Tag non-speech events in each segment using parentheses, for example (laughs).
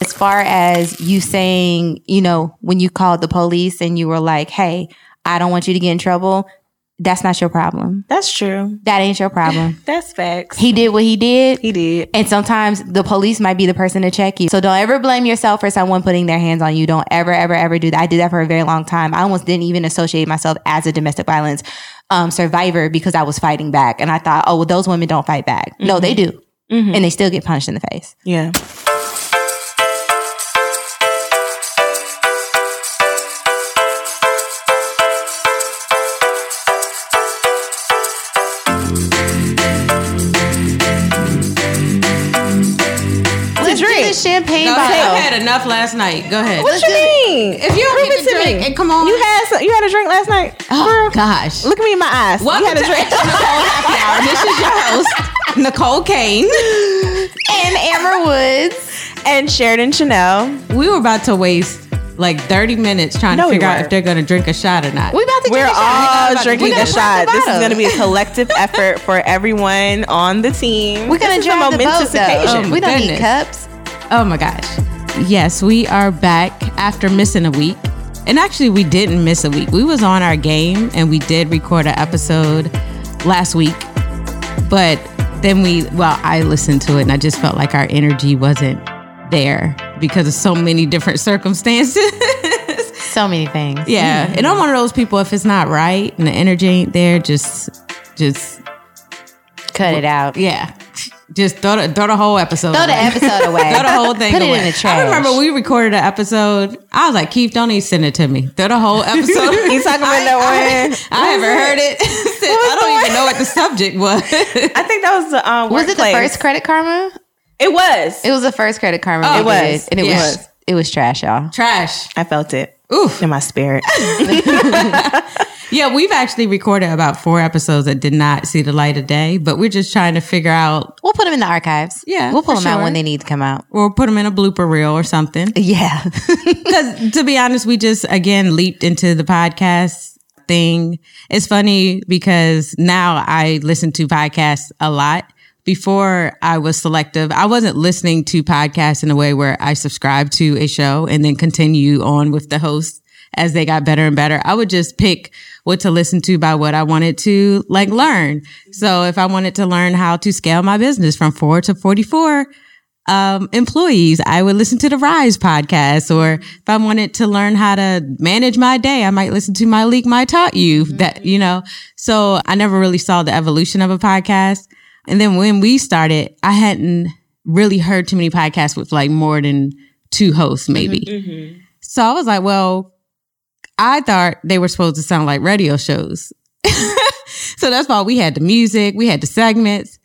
As far as you saying, you know, when you called the police and you were like, hey, I don't want you to get in trouble, that's not your problem. That's true. That ain't your problem. (laughs) That's facts. He did what he did. He did. And sometimes the police might be the person to check you. So don't ever blame yourself for someone putting their hands on you. Don't ever, ever, ever do that. I did that for a very long time. I almost didn't even associate myself as a domestic violence um, survivor because I was fighting back. And I thought, oh, well, those women don't fight back. No, they do. And they still get punished in the face. Yeah. Champagne No. I had enough last night. Go ahead. What you mean? If you don't Prove get it to to drink, me. and come on. You had some, you had a drink last night. Oh Girl, gosh. Look at me in my eyes. Welcome you had a to drink. Nicole Happy Hour. This is your host, (laughs) Necole Kane. and Amber Woods. and Sheridan Chanel. We were about to waste like 30 minutes trying No, to we figure out if they're going to drink a shot or not. We about to We're drink a shot. all drinking We're a shot. the This is going to be a collective effort for everyone on the team. We're gonna this is a drive the boat momentous though. occasion. Oh, we don't need cups. Oh my gosh. Yes, we are back after missing a week. And actually we didn't miss a week. We was on our game and we did record an episode last week. But then we well, I listened to it and I just felt like our energy wasn't there because of so many different (laughs) circumstances. So many things. yeah. Mm-hmm. And I'm one of those people if it's not right and the energy ain't there, just just Cut it out. yeah. Just throw the, throw the whole episode. Throw the away. episode (laughs) away. Throw the whole thing Put away. it in the trash. I remember we recorded an episode. I was like, Keith, don't even send it to me. Throw the whole episode. (laughs) You talking about I, that one? (laughs) I, I haven't heard it. I don't even know what the subject was. I think that was the um, Was it the first Credit Karma? It was. It was the first Credit Karma. Oh, it was. did, and it Yes. was it was trash, y'all. Trash. I felt it Oof. in my spirit. Yeah, we've actually recorded about four episodes that did not see the light of day, but we're just trying to figure out We'll put them in the archives. Yeah, we'll pull them out when they need to come out. or put them in a blooper reel or something. Yeah, (laughs) Because to be honest, we just again leaped into the podcast thing. It's funny because now I listen to podcasts a lot. Before I was selective, I wasn't listening to podcasts in a way where I subscribe to a show and then continue on with the host as they got better and better. I would just pick what to listen to by what I wanted to like learn. So if I wanted to learn how to scale my business from four to 44, um, employees, I would listen to the Rise podcast. Or if I wanted to learn how to manage my day, I might listen to my leak, my taught you mm-hmm. that, you know, so I never really saw the evolution of a podcast. And then when we started, I hadn't really heard too many podcasts with like more than two hosts, maybe. Mm-hmm. Mm-hmm. So I was like, well, I thought they were supposed to sound like radio shows. (laughs) so that's why we had the music, we had the segments,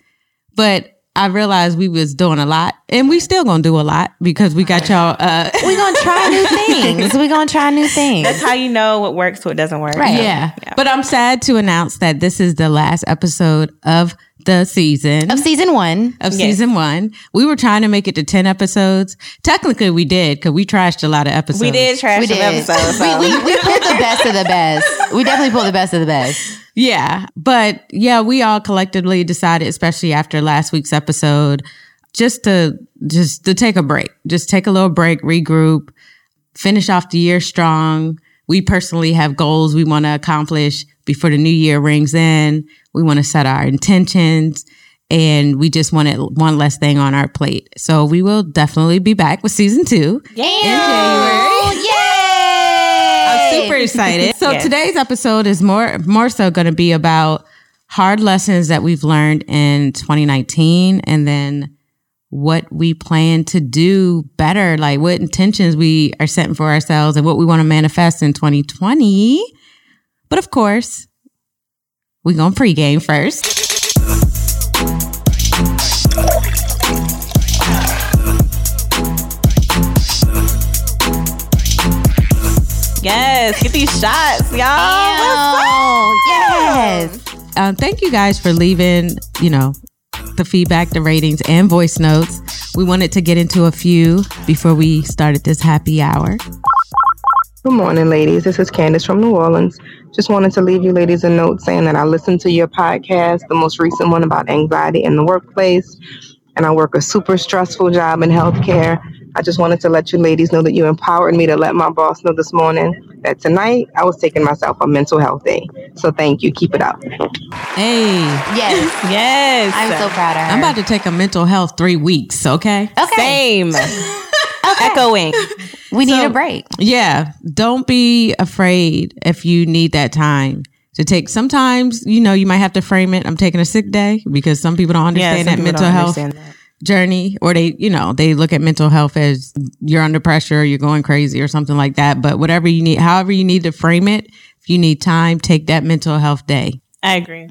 but I realized we was doing a lot and we still gonna do a lot because we got y'all, uh, (laughs) we gonna try new things. We gonna try new things. That's how you know what works, what doesn't work. Right. yeah. But I'm sad to announce that this is the last episode of the season. of season one. of Yes. season one. We were trying to make it to 10 episodes. Technically, we did because we trashed a lot of episodes. We did trash We did. episodes. So. we, we, we pulled the best of the best. We definitely pulled the best of the best. Yeah. But yeah, we all collectively decided, especially after last week's episode, just to just to take a break. Just take a little break, regroup, finish off the year strong. We personally have goals we want to accomplish before the new year rings in. We want to set our intentions and we just wanted one less thing on our plate. So we will definitely be back with season two. Oh, I'm yay! super excited. So Yes. today's episode is more more so going to be about hard lessons that we've learned in 2019 and then what we plan to do better, like what intentions we are setting for ourselves and what we want to manifest in 2020. But of course, we're going to pregame first. Yes, get these shots, y'all. Yes. Um, thank you guys for leaving, you know, the feedback, the ratings, and voice notes. We wanted to get into a few before we started this happy hour. Good morning, ladies. This is Candace from New Orleans. Just wanted to leave you ladies a note saying that I listened to your podcast, the most recent one about anxiety in the workplace, and I work a super stressful job in healthcare. I just wanted to let you ladies know that you empowered me to let my boss know this morning that tonight I was taking myself a mental health day. So thank you. Keep it up. Hey, Yes. Yes. I'm so proud of her. I'm about to take a mental health three weeks. Okay. Okay. Same. (laughs) (laughs) Echoing. We need So- a break. Yeah. Don't be afraid if you need that time to take. Sometimes, you know, you might have to frame it. I'm taking a sick day because some people don't understand some that mental health that. journey or they, you know, they look at mental health as you're under pressure, you're going crazy or something like that. But whatever you need, however you need to frame it, if you need time, take that mental health day. I agree.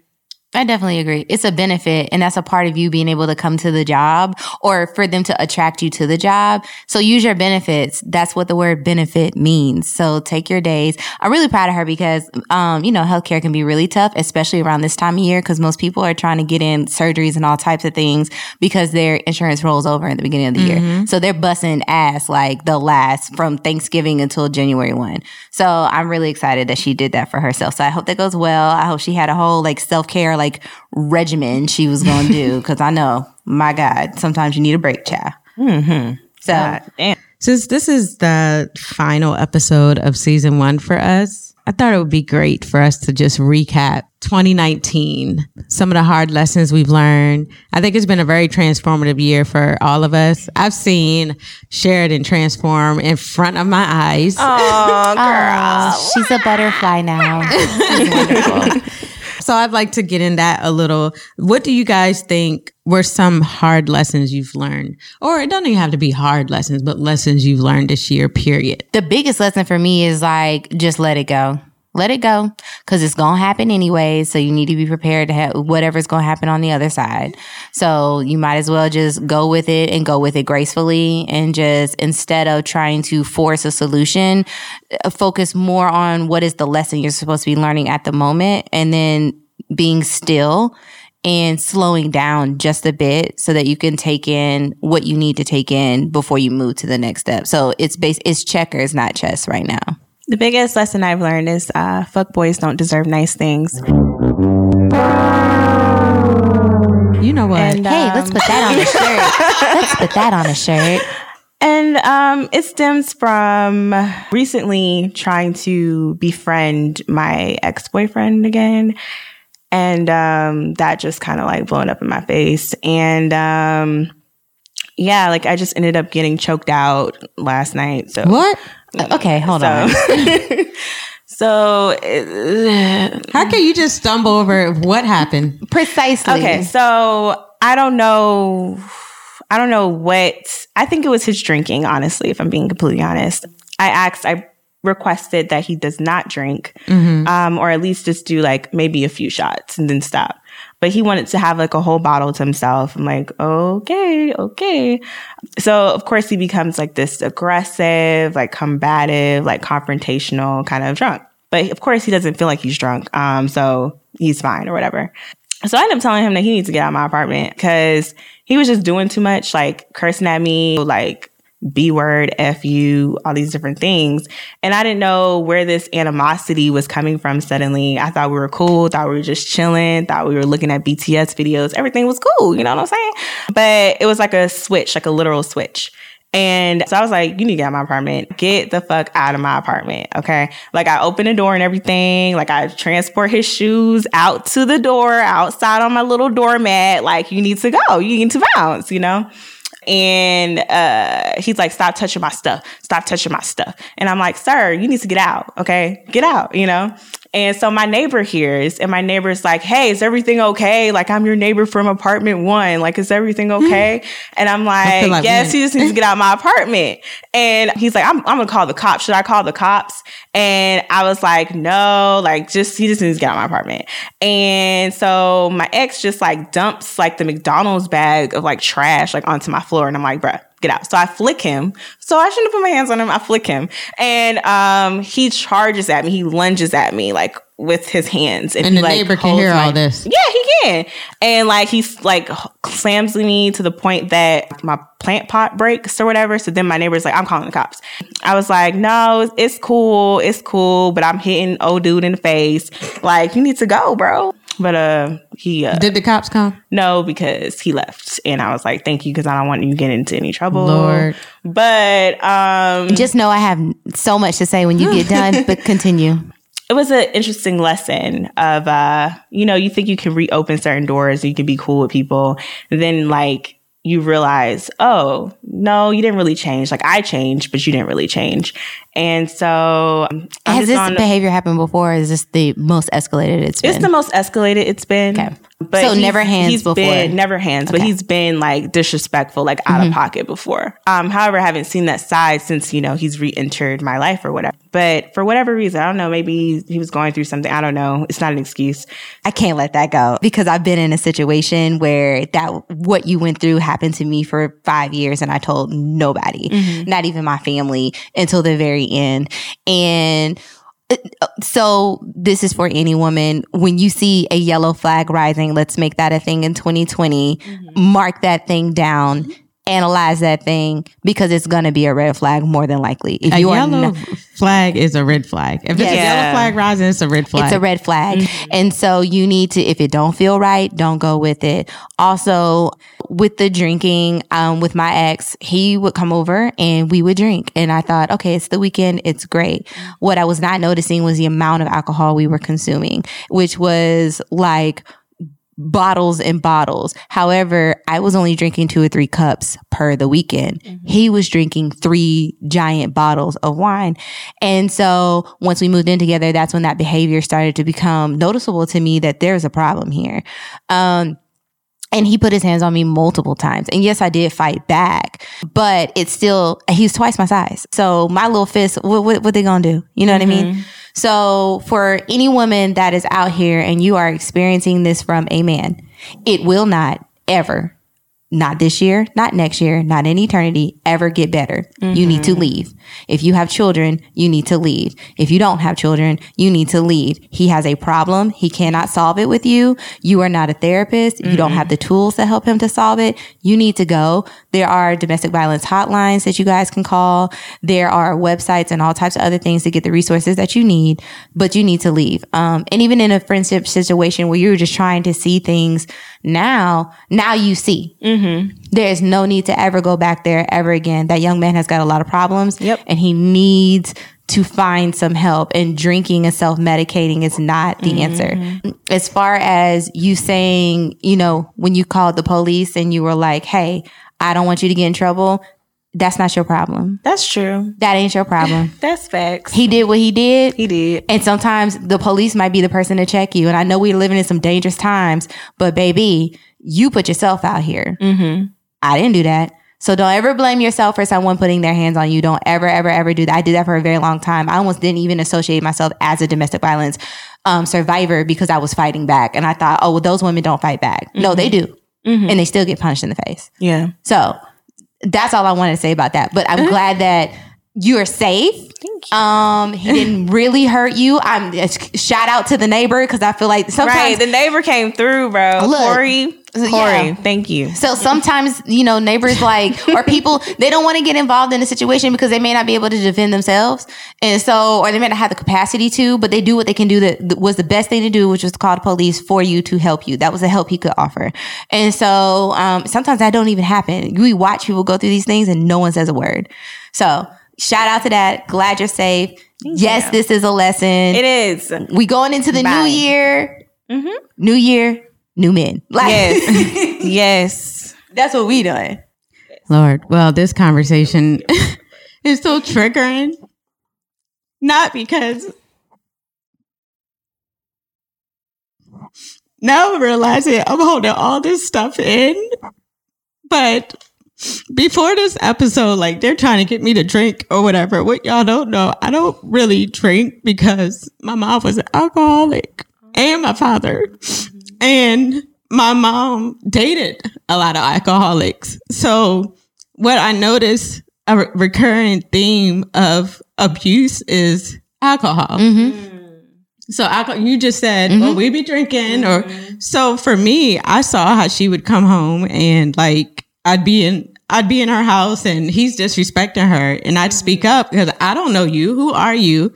I definitely agree. It's a benefit, and that's a part of you being able to come to the job or for them to attract you to the job. So use your benefits. That's what the word benefit means. So take your days. I'm really proud of her because, um, you know, healthcare can be really tough, especially around this time of year because most people are trying to get in surgeries and all types of things because their insurance rolls over at the beginning of the year. So they're busting ass like the last from Thanksgiving until January 1. So I'm really excited that she did that for herself. So I hope that goes well. I hope she had a whole like self care like regimen she was going to do (laughs) because I know, my God, sometimes you need a break, child. Mm-hmm. So God damn. Since this is the final episode of season one for us, I thought it would be great for us to just recap 2019, some of the hard lessons we've learned. I think it's been a very transformative year for all of us. I've seen Sheridan transform in front of my eyes. Oh, girl. uh, she's a butterfly now. (laughs) So I'd like to get in that a little. What do you guys think were some hard lessons you've learned? Or it doesn't even have to be hard lessons, but lessons you've learned this year, period. the biggest lesson for me is like just let it go. Let it go because it's going to happen anyway. So you need to be prepared to have whatever's going to happen on the other side. So you might as well just go with it and go with it gracefully and just instead of trying to force a solution, uh, focus more on what is the lesson you're supposed to be learning at the moment and then being still and slowing down just a bit so that you can take in what you need to take in before you move to the next step. So it's base it's checkers, not chess right now. The biggest lesson I've learned is uh, fuck boys don't deserve nice things. You know what? And, Hey, let's um, put that on a shirt. let's put that on a shirt. (laughs) And um, it stems from recently trying to befriend my ex boyfriend again. And um, that just kind of like blowing up in my face. And um, yeah, like I just ended up getting choked out last night. So, what? Okay, hold on. so, (laughs) so uh, How can you just stumble over what happened? Precisely. Okay, so I don't know. I don't know what. I think it was his drinking. Honestly, if I'm being completely honest, I asked. I requested that he does not drink, um, or at least just do like maybe a few shots and then stop. But he wanted to have like a whole bottle to himself. I'm like, okay, okay. So of course he becomes like this aggressive, like combative, like confrontational kind of drunk. But of course he doesn't feel like he's drunk. Um, so he's fine or whatever. So I end up telling him that he needs to get out of my apartment because he was just doing too much, like cursing at me, like B word, F you, all these different things. And I didn't know where this animosity was coming from suddenly. I thought we were cool, thought we were just chilling, thought we were looking at BTS videos. Everything was cool, you know what I'm saying? But it was like a switch, like a literal switch. And so I was like, you need to get out of my apartment. Get the fuck out of my apartment. Okay. Like I open the door and everything. Like I transport his shoes out to the door, outside on my little doormat. Like you need to go. You need to bounce, you know? And uh, he's like, stop touching my stuff. Stop touching my stuff. And I'm like, sir, you need to get out. Okay. Get out, you know? And so my neighbor hears, and my neighbor's like, Hey, is everything okay? Like, I'm your neighbor from apartment one. Like, is everything hmm. okay? And I'm like, like Yes, he just needs to get out of my apartment. And he's like, I'm, I'm gonna call the cops. Should I call the cops? And I was like, No, like, just, he just needs to get out of my apartment. And so my ex just like dumps like the McDonald's bag of like trash like onto my floor. And I'm like, Bruh, get out. So I flick him. So I shouldn't have put my hands on him. I flick him. And um he charges at me. He lunges at me like with his hands. And he, the like, neighbor can hear my- all this. Yeah, he can. And like he's like slams me to the point that my plant pot breaks or whatever. So then my neighbor's like, I'm calling the cops. I was like, no, it's cool. It's cool. But I'm hitting old dude in the face. Like, you need to go, bro. But uh, he uh, Did the cops come? no because he left, and I was like, "Thank you," because I don't want you to get into any trouble. Lord. But um, Just know I have so much to say when you get done, (laughs) but continue. it was an interesting lesson of uh, you know, you think you can reopen certain doors, you can be cool with people, then like you realize, oh no, you didn't really change. Like I changed, but you didn't really change. And so um, Has this on- behavior happened before? Is this the most escalated it's been? It's the most escalated it's been. Okay. But So never hands he's before. Been, never hands, but he's been like disrespectful, like out of pocket before. Um, however, I haven't seen that side since you know he's re-entered my life or whatever. But for whatever reason, I don't know. Maybe he was going through something. I don't know. It's not an excuse. I can't let that go because I've been in a situation where that what you went through happened to me for five years and I told nobody, not even my family until the very end. And uh, uh, so this is for any woman. When you see a yellow flag rising, let's make that a thing in 2020. Mm-hmm. Mark that thing down. Mm-hmm. Analyze that thing because it's gonna be a red flag more than likely. If A you yellow not- flag is a red flag. If it's Yes. a yellow flag rising, it's a red flag. It's a red flag. And so you need to, if it don't feel right, don't go with it. Also, with the drinking, um, with my ex, he would come over and we would drink. And I thought, okay, it's the weekend. It's great. What I was not noticing was the amount of alcohol we were consuming, which was like, bottles and bottles. However, I was only drinking two or three cups per the weekend. He was drinking three giant bottles of wine. And so once we moved in together, that's when that behavior started to become noticeable to me that there's a problem here. Um, and he put his hands on me multiple times. And yes, I did fight back, but it's still, he's twice my size. So my little fist, what, what, what they gonna do? You know what I mean? So for any woman that is out here and you are experiencing this from a man, it will not ever, not this year, not next year, not in eternity, ever get better. You need to mm-hmm. leave. If you have children, you need to leave. If you don't have children, you need to leave. He has a problem. He cannot solve it with you. You are not a therapist. You don't have mm-hmm. the tools to help him to solve it. You need to go. There are domestic violence hotlines that you guys can call. There are websites and all types of other things to get the resources that you need, but you need to leave. Um, and even in a friendship situation where you're just trying to see things now, now you see. Mm-hmm. Mm-hmm. There is no need to ever go back there ever again. That young man has got a lot of problems. Yep. And he needs to find some help. And drinking and self medicating is not the mm-hmm. answer. As far as you saying, you know, when you called the police and you were like, hey, I don't want you to get in trouble, that's not your problem. That's true. That ain't your problem. (laughs) That's facts. he did what he did. He did. And sometimes the police might be the person to check you. And I know we're living in some dangerous times, but baby, you put yourself out here. Mm-hmm. I didn't do that. So don't ever blame yourself for someone putting their hands on you. Don't ever, ever, ever do that. I did that for a very long time. I almost didn't even associate myself as a domestic violence um, survivor because I was fighting back. And I thought, oh, well, those women don't fight back. No, they do. And they still get punched in the face. Yeah. So that's all I wanted to say about that. But I'm (laughs) glad that you are safe. Thank you. Um, he didn't (laughs) really hurt you. I'm shout out to the neighbor because I feel like sometimes Right. The neighbor came through, bro. Look, Corey. Corey. yeah. Thank you. So sometimes, you know, neighbors like, (laughs) or people, they don't want to get involved in a situation because they may not be able to defend themselves. And so, or they may not have the capacity to, but they do what they can do that was the best thing to do, which was to call the police for you to help you. That was the help he could offer. And so, um, sometimes that don't even happen. We watch people go through these things and no one says a word. So shout out to that. Glad you're safe. yes, you. this is a lesson. It is. we going into the Bye. new year, Mhm. new year, new men. Like, Yes. (laughs) yes. that's what we doing. Lord, well, this conversation (laughs) is so triggering. Not because now I'm realizing I'm holding all this stuff in, but before this episode, like they're trying to get me to drink or whatever. What y'all don't know, I don't really drink because my mom was an alcoholic and my father. And my mom dated a lot of alcoholics. So what I noticed a re- recurring theme of abuse is alcohol. Mm-hmm. Mm. So alcohol, you just said, mm-hmm. well, we be drinking or mm-hmm. so for me, I saw how she would come home and like I'd be in I'd be in her house and he's disrespecting her and I'd speak up because I don't know you. Who are you?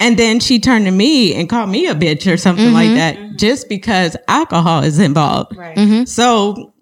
And then she turned to me and called me a bitch or something like mm-hmm. that mm-hmm. just because alcohol is involved. Right. Mm-hmm. So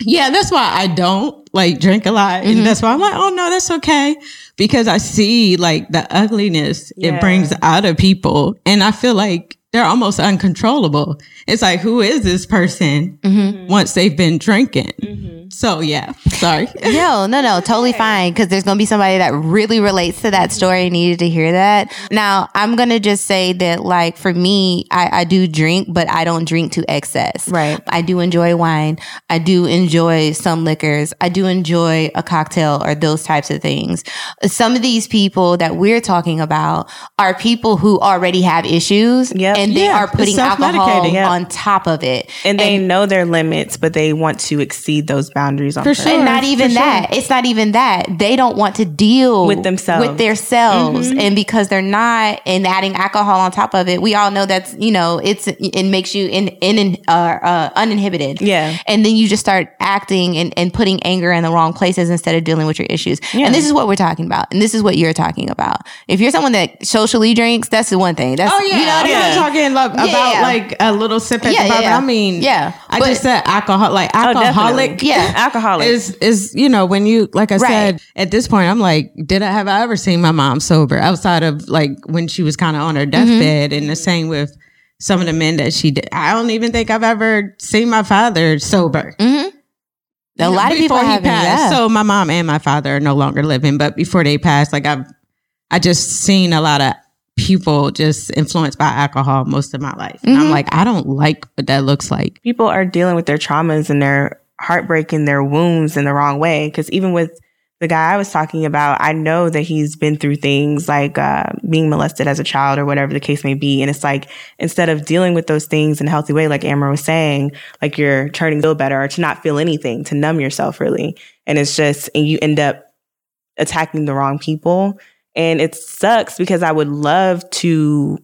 yeah, that's why I don't like drink a lot. And that's why I'm like, oh no, that's okay. Because I see like the ugliness Yeah. it brings out of people. And I feel like they're almost uncontrollable. It's like, who is this person mm-hmm. once they've been drinking? Mm-hmm. So yeah, sorry. (laughs) No, no, no, totally fine. Because there's going to be somebody that really relates to that story and needed to hear that. Now, I'm going to just say that, like, for me, I, I do drink, but I don't drink to excess. Right. I do enjoy wine. I do enjoy some liquors. I do enjoy a cocktail or those types of things. Some of these people that we're talking about are people who already have issues Yep. And they Yeah, are putting alcohol yeah. on top of it. And they know their limits, but they want to exceed those boundaries on For purpose. sure. and not even for that. It's not even that. They don't want to deal With themselves. with themselves, and because they're not, and adding alcohol on top of it, we all know that's you know it's it makes you in in uh, uh, uninhibited. Yeah. and then you just start acting and, and putting anger in the wrong places instead of dealing with your issues. And this is what we're talking about, and this is what you're talking about. If you're someone that socially drinks, that's the one thing. That's Oh yeah, you know what I mean? talking like, about Yeah. like a little sip at Yeah, the bar. yeah. I mean, Yeah, I but- just said alcohol, like oh, alcoholic. definitely. Yeah. (laughs) Alcoholic. is is you know when you like I Right. said at this point I'm like did I have I ever seen my mom sober outside of like when she was kind of on her mm-hmm. deathbed and the same with some of the men that she did I don't even think I've ever seen my father sober mm-hmm. A lot of people before he have passed. Yeah. So my mom and my father are no longer living, but before they passed, like I've I just seen a lot of people just influenced by alcohol most of my life. Mm-hmm. I'm like, I don't like what that looks like. people are dealing with their traumas and their heartbreak and their wounds in the wrong way. Because even with the guy I was talking about, I know that he's been through things like uh, being molested as a child or whatever the case may be. And it's like instead of dealing with those things in a healthy way, like Amber was saying, like you're turning to feel better or to not feel anything, to numb yourself really. And it's just, and you end up attacking the wrong people. And it sucks because I would love to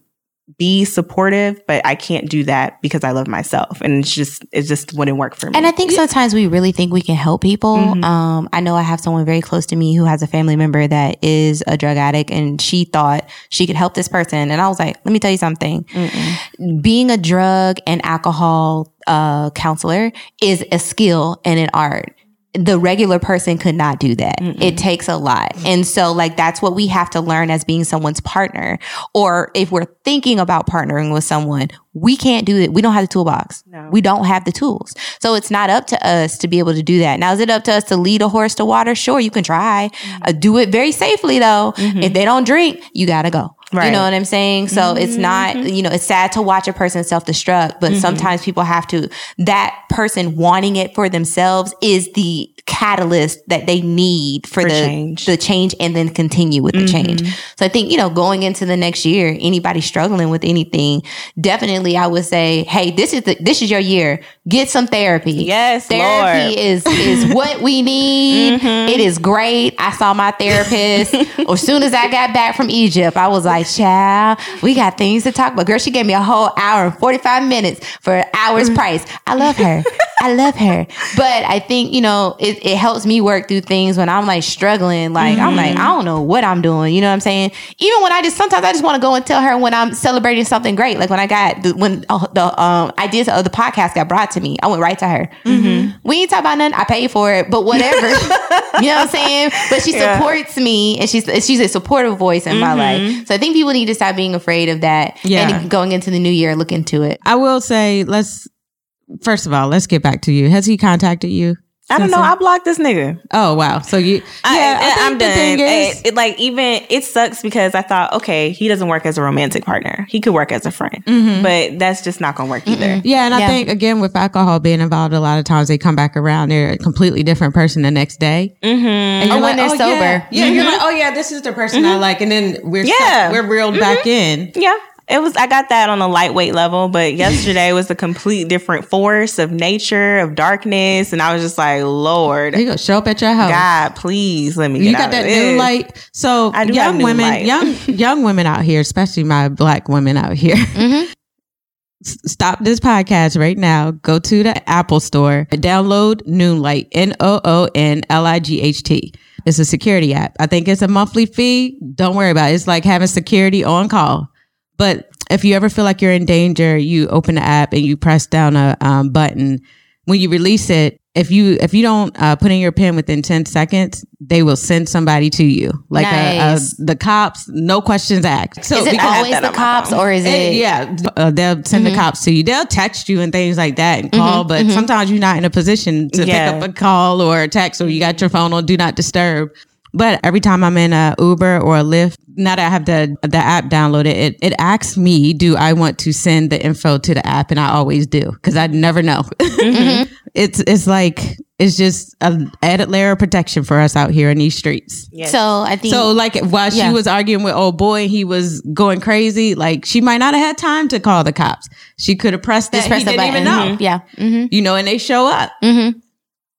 be supportive, but I can't do that because I love myself. And it's just, it just wouldn't work for me. And I think sometimes we really think we can help people. Mhm. Um, I know I have someone very close to me who has a family member that is a drug addict and she thought she could help this person. And I was like, let me tell you something. Being a drug and alcohol uh, counselor is a skill and an art. The regular person could not do that. It takes a lot. And so, like, that's what we have to learn as being someone's partner. Or if we're thinking about partnering with someone, we can't do it. We don't have the toolbox. No. We don't have the tools. So it's not up to us to be able to do that. Now, is it up to us to lead a horse to water? Sure, you can try. Uh, do it very safely, though. If they don't drink, you got to go. You know what I'm saying? So it's not, mm-hmm. you know, it's sad to watch a person self destruct, but mm-hmm. sometimes people have to, that person wanting it for themselves is the catalyst that they need for, For the change. the change and then continue with the mm-hmm. change. So I think, you know, going into the next year, anybody struggling with anything, definitely I would say, hey, this is the, this is your year. Get some therapy. Yes, Therapy Lord. is is (laughs) what we need. It is great. I saw my therapist. (laughs) as soon as I got back from Egypt, I was like, child, we got things to talk about. Girl, she gave me a whole hour and 45 minutes for an hour's price. I love her. I love her. But I think, you know, it, it helps me work through things when I'm like struggling. Like, I'm like, I don't know what I'm doing. You know what I'm saying? Even when I just, sometimes I just want to go and tell her when I'm celebrating something great. Like when I got, the, when uh, the um, ideas of the podcast got brought to me, I went right to her. We ain't talk about nothing. I paid for it, but whatever. (laughs) you know what I'm saying? But she Yeah. supports me and she's, she's a supportive voice in my life. So I think people need to stop being afraid of that. Yeah. And going into the new year, look into it. I will say, let's first of all, let's get back to you. Has he contacted you? I don't know. I blocked this nigga. oh wow. So you, I, yeah, I and think I'm done. is- it, it, like even it sucks because I thought, okay, he doesn't work as a romantic partner. He could work as a friend, mm-hmm. but that's just not gonna work either. Yeah, and I think again with alcohol being involved, a lot of times they come back around. They're a completely different person the next day. Mm-hmm. And you're when they're oh, sober. Yeah, yeah you're mm-hmm. like, oh yeah, this is the person I mm-hmm. like, and then we're Yeah. we're reeled back in. Yeah. It was I got that on a lightweight level, but (laughs) yesterday was a complete different force of nature, of darkness, and I was just like, Lord, You go show up at your house. God, please let me get you got that new light. So I do have young women, light. young (laughs) young women out here, especially my black women out here. Mm-hmm. Stop this podcast right now. Go to the Apple store, download Noonlight, N O O N L I G H T. It's a security app. I think it's a monthly fee. Don't worry about it. It's like having security on call. But if you ever feel like you're in danger, you open the app and you press down a um, button. When you release it, if you if you don't uh, put in your pin within 10 seconds they will send somebody to you like Nice. a, a, the cops no questions asked so Is it always the cops or is it? yeah uh, they'll send the cops to you they'll text you and things like that and call but sometimes you're not in a position to Yeah. pick up a call or a text or you got your phone on do not disturb but every time I'm in a Uber or a Lyft, now that I have the the app downloaded, it it asks me, do I want to send the info to the app, and I always do because I never know. (laughs) Mm-hmm. it's it's like it's just an added layer of protection for us out here in these streets. Yes. So I think So like while Yeah. she was arguing with old boy, he was going crazy. Like she might not have had time to call the cops. She could have pressed that. just press he the didn't button. even know. Mm-hmm. Yeah. hmm You know, and they show up. Mm-hmm.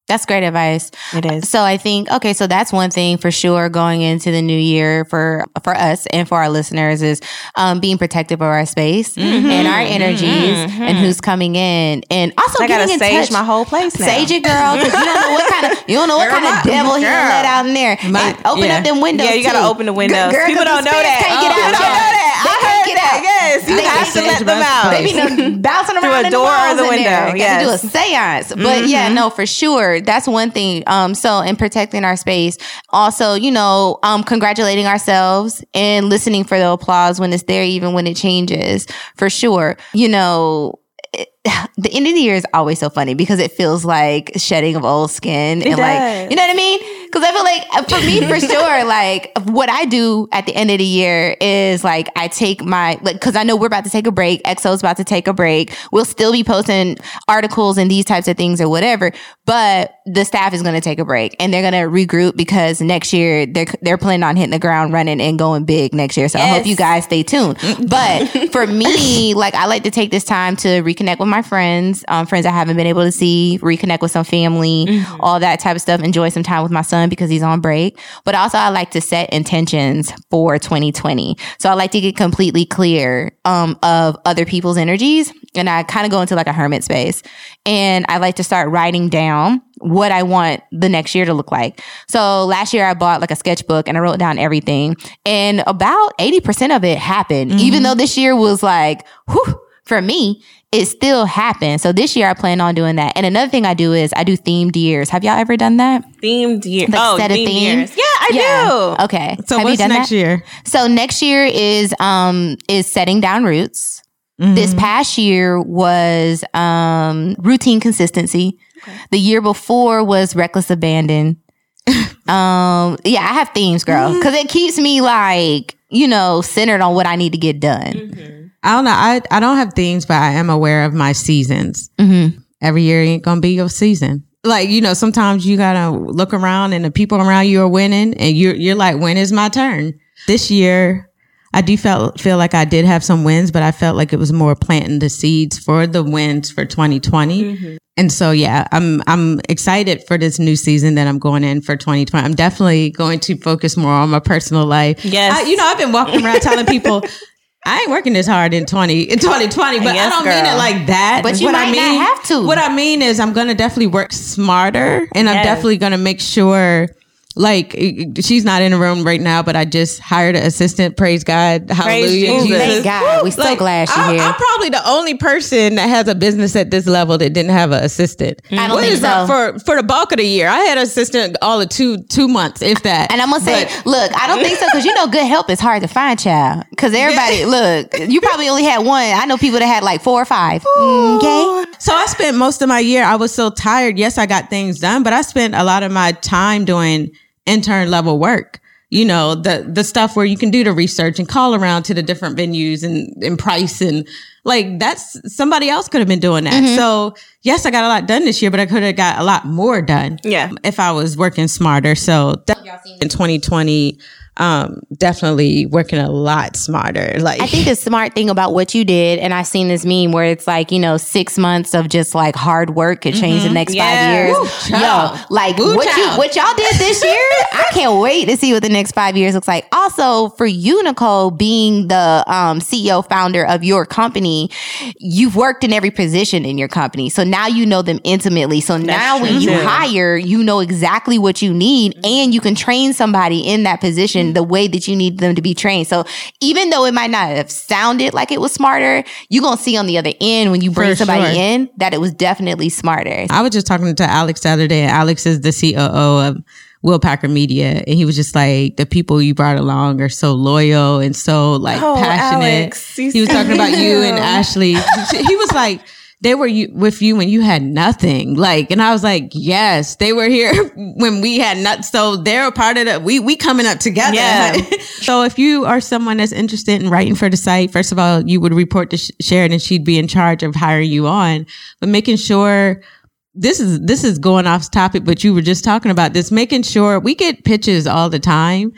That's great advice. it is. So I think okay, so that's one thing for sure going into the new year for for us and for our listeners is um, being protective of our space and our energies and who's coming in, and also I gotta getting in sage touch. my whole place now. Sage it, girl, because you don't know what kind of you don't know what kind of devil he let out in there. My- open yeah. up them windows. Yeah, you gotta too. open the windows. Girl, People don't know that. Can't get Oh, out. people don't know that. I can't heard get that. out. Yes, They have to let them out. place. They be done bouncing (laughs) Through around a in the door or the window, Yeah, Got to do a seance. But yeah, no, for sure. That's one thing. Um, so in protecting our space, also, you know, um, congratulating ourselves and listening for the applause when it's there, even when it changes, for sure. You know, it- (sighs) the end of the year is always so funny because it feels like shedding of old skin and like you know what I mean? Because I feel like uh, for me, for sure, (laughs) like what I do at the end of the year is like I take my like because I know we're about to take a break. EXO's about to take a break. We'll still be posting articles and these types of things or whatever, but the staff is going to take a break and they're going to regroup because next year they're they're planning on hitting the ground running and going big next year. So I hope you guys stay tuned. But (laughs) for me, like I like to take this time to reconnect with my friends, um, friends I haven't been able to see, reconnect with some family, all that type of stuff. Enjoy some time with my son because he's on break. But also, I like to set intentions for 2020. So I like to get completely clear um, of other people's energies, and I kind of go into like a hermit space, and I like to start writing down what I want the next year to look like. So last year I bought like a sketchbook and I wrote down everything and about 80% of it happened, even though this year was like, whew, for me, it still happens. So this year I plan on doing that. And another thing I do is I do themed years. Have y'all ever done that? Themed year. Like oh, set a themed theme? years. Yeah, I do. Okay. So Have you what's next that? year? So next year is um is setting down roots. This Mm-hmm. past year was um routine consistency. The year before was reckless abandon. (laughs) um yeah, I have themes, girl, Mm-hmm. cuz it keeps me like, you know, centered on what I need to get done. I don't know. I, I don't have themes, but I am aware of my seasons. Mm-hmm. Every year ain't gonna be your season. Like you know, sometimes you gotta look around and the people around you are winning, and you're you're like, when is my turn? This year, I do felt feel like I did have some wins, but I felt like it was more planting the seeds for the wins for 2020. And so, yeah, I'm I'm excited for this new season that I'm going in for 2020. I'm definitely going to focus more on my personal life. Yes. I, you know, I've been walking around telling people. (laughs) I ain't working this hard in 20 in 2020, but Yes, I don't mean it like that. But you what might I not mean, have to. What I mean is I'm going to definitely work smarter and I'm definitely going to make sure like she's not in the room right now, but I just hired an assistant. Praise God. Hallelujah. Jesus. Thank God. we're so glad she's here. I'm probably the only person that has a business at this level that didn't have an assistant. I don't What think is that so. for for the bulk of the year. I had an assistant all of two two months, if that. And I'm gonna say, But- look, I don't think so because you know, good help is hard to find, child. Because everybody, look, you probably only had one. I know people that had like four or five. Okay, So I spent most of my year, I was so tired. Yes, I got things done, but I spent a lot of my time doing intern level work. You know, the the stuff where you can do the research and call around to the different venues and, and price and like that's somebody else could have been doing that. Mm-hmm. So yes, I got a lot done this year, but I could have got a lot more done. Yeah. If I was working smarter. So that in 2020, um, definitely working a lot smarter. Like I think the smart thing about what you did, and I've seen this meme where it's like, you know, six months of just like hard work could change the next Yeah. five years. Woo. Yo, like Woo, what you what y'all did this year, I can't wait to see what the next five years looks like. Also, for you, Necole, being the um, CEO founder of your company, you've worked in every position in your company. So now you know them intimately. So now when you too. hire, you know exactly what you need and you can train somebody in that position the way that you need them to be trained. So even though it might not have sounded like it was smarter, you're going to see on the other end when you bring For somebody sure. in that it was definitely smarter. I was just talking to Alex the other day. and Alex is the COO of Will Packer Media, and he was just like, the people you brought along are so loyal and so like Oh, passionate. Alex, he was talking about (laughs) you and Ashley. He was like. They were you, with you when you had nothing, like, and I was like, yes, they were here (laughs) when we had not. So they're a part of the we we coming up together. Yeah. (laughs) so if you are someone that's interested in writing for the site, first of all, you would report to Sh- Sharon, and she'd be in charge of hiring you on, but making sure this is this is going off topic, but you were just talking about this, making sure we get pitches all the time.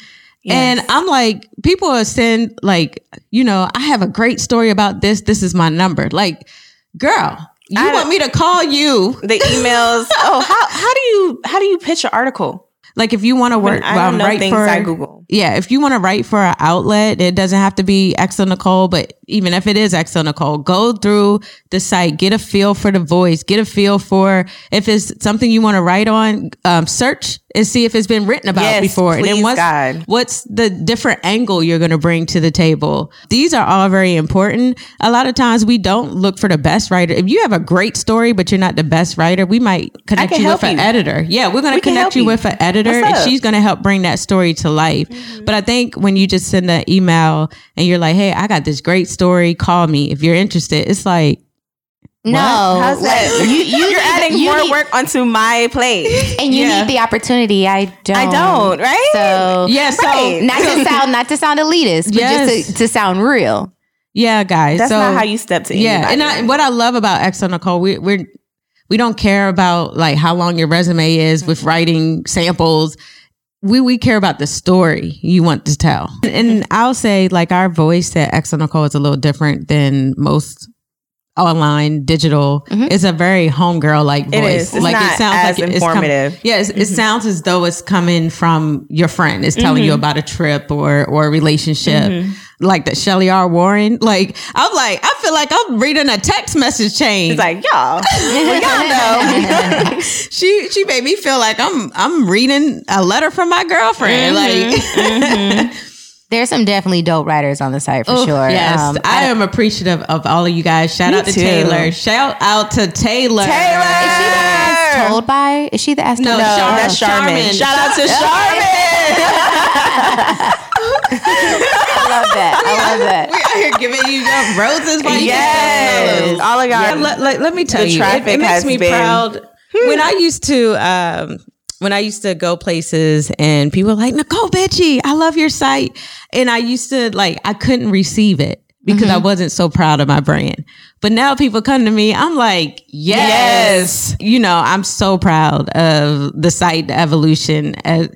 And I'm like, people are send like, you know, I have a great story about this. This is my number. Like, girl, you want me to call you? the emails. (laughs) oh, how how do you how do you pitch an article? Like, if you want to work, I don't um, know write things for I Google. Yeah, if you want to write for an outlet, it doesn't have to be xoNecole, but even if it is xoNecole, go through the site, get a feel for the voice, get a feel for if it's something you want to write on, um, search and see if it's been written about Yes, before. and please, then what's, God. what's the different angle you're going to bring to the table? These are all very important. A lot of times we don't look for the best writer. If you have a great story, but you're not the best writer, we might connect you with an editor. Yeah, we're going to We connect you you. with an editor What's and she's going to help bring that story to life. Mm-hmm. But I think when you just send an email and you're like, "Hey, I got this great story. Call me if you're interested." It's like, No, How's that? You, you You're need- adding you more need- work onto my plate. and you Yeah. need the opportunity. I don't. I don't, right? So yeah, so Right. not to (laughs) sound not to sound elitist, but Yes. just to, to sound real. yeah, guys. That's so, not how you step to Yeah, anybody. and I, what I love about xoNecole, we, we're we don't care about like how long your resume is with mm-hmm. writing samples. We we care about the story you want to tell. And I'll say like our voice at xoNecole is a little different than most online digital. Mm-hmm. It's a very homegirl like voice. It is. It's like it's com- informative. yeah, it's, it mm-hmm. sounds as though it's coming from your friend. It's telling you mm-hmm. about a trip or or a relationship. Like that Shellie R. Warren. Like I'm like, I feel like I'm reading a text message chain. It's like, y'all, (laughs) well, y'all know. (laughs) she she made me feel like I'm I'm reading a letter from my girlfriend. Like (laughs) There's some definitely dope writers on the site for Oh, sure. Yes, Um, I am appreciative of all of you guys. Shout out to too. Taylor. Shout out to Taylor. Taylor! Is she the told by? Is she the as No. No, Char- that's Charmain. Charmain. Shout out to Charmain. (laughs) I love that. I love that. We out here giving you roses. while you yes, all I got. let, let, let me tell The you, it, traffic it makes has me been- proud. When I used to, um, when I used to go places and people were like, Necole Bitchie, I love your site. And I used to like, I couldn't receive it because I wasn't so proud of my brand. But now people come to me, I'm like, yes. You know, I'm so proud of the site, the evolution. Uh,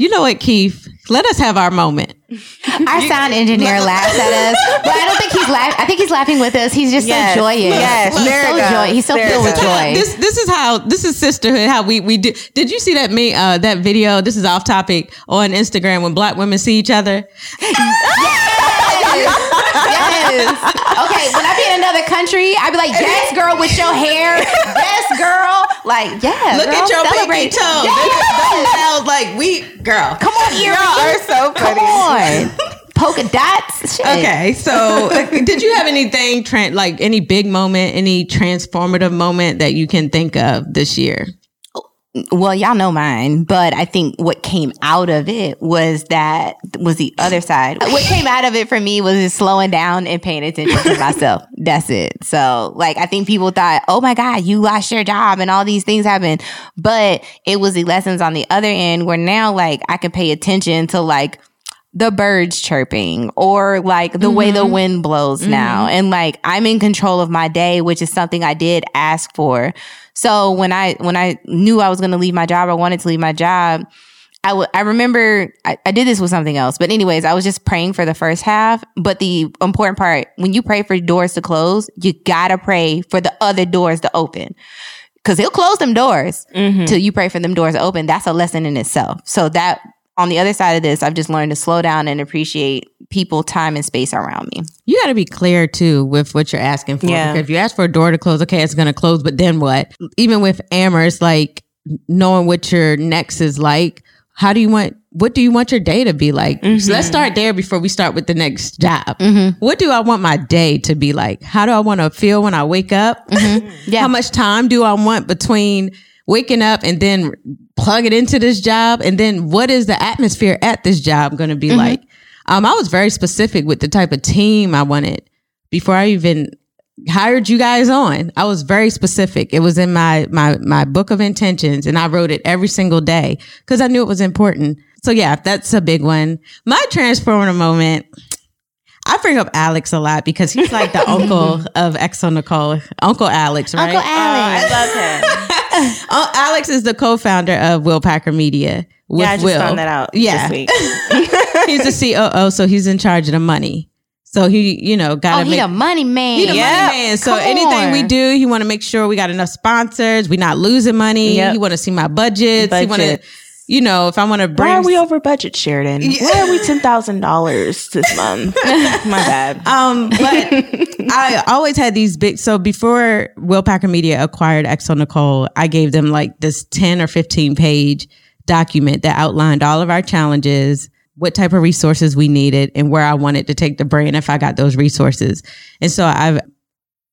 you know what, Keith? Let us have our moment. Our sound engineer (laughs) laughs at us, but I don't think he's laughing. I think he's laughing with us. He's just Yes. so joyous. Yes. he's There so joy. He's so There filled with joy. This this is how this is sisterhood. How we we do. Did you see that me uh, that video? This is off topic on Instagram when black women see each other. (laughs) yes. Okay, when I be in another country, I'd be like, yes, girl, with your hair. Yes, girl. Like, yeah. Look girl, at your celebrate. pinky toe. Yes. Those nails, like we girl. Come on, Y'all are so Come on. (laughs) Polka dots. Shit. Okay, so uh, did you have anything tran like any big moment, any transformative moment that you can think of this year? Well, y'all know mine, but I think what came out of it was that was the other side. What came out of it for me was just slowing down and paying attention to (laughs) myself. That's it. So, like, I think people thought, "Oh my God, you lost your job and all these things happened," but it was the lessons on the other end where now, like, I can pay attention to like the birds chirping or like the way the mm-hmm. wind blows now. Mm-hmm. And like I'm in control of my day, which is something I did ask for. So when I when I knew I was going to leave my job, I wanted to leave my job. I w- I remember I, I did this with something else, but anyways, I was just praying for the first half. But the important part, when you pray for doors to close, you gotta pray for the other doors to open. Cause he'll close them doors mm-hmm. till you pray for them doors to open. That's a lesson in itself. So that on the other side of this, I've just learned to slow down and appreciate people, time, and space around me. You got to be clear too with what you're asking for. Yeah. Because if you ask for a door to close, okay, it's going to close, but then what? Even with Amber, it's like knowing what your next is like. How do you want? What do you want your day to be like? So let's mm-hmm. start there before we start with the next job. Mm-hmm. What do I want my day to be like? How do I want to feel when I wake up? Mm-hmm. (laughs) Yeah. How much time do I want between waking up and then plug it into this job? And then what is the atmosphere at this job going to be like? Um, I was very specific with the type of team I wanted before I even hired you guys on. I was very specific. It was in my my my book of intentions and I wrote it every single day because I knew it was important. So yeah, that's a big one. My transformative moment. I bring up Alex a lot because he's like the (laughs) uncle of xoNecole, Uncle Alex, right? Uncle Alex. I love him. Uh, (laughs) Alex is the co-founder of Will Packer Media. With yeah, I just Will. found that out Yeah, this week. (laughs) (laughs) he's the COO, so he's in charge of the money. So he, you know, got Oh, to he make a money man. he the Yeah. money man. So Come anything we do, he want to make sure we got enough sponsors. We not losing money. Yep. He want to see my budgets. He want to, Budgets. You know, if I want to bring. Why are we over budget, Sheridan? Why are we ten thousand dollars this month? (laughs) My bad. Um, but I always had these big. So before Will Packer Media acquired xoNecole, I gave them like this ten or fifteen page document that outlined all of our challenges, what type of resources we needed, and where I wanted to take the brand if I got those resources. And so I've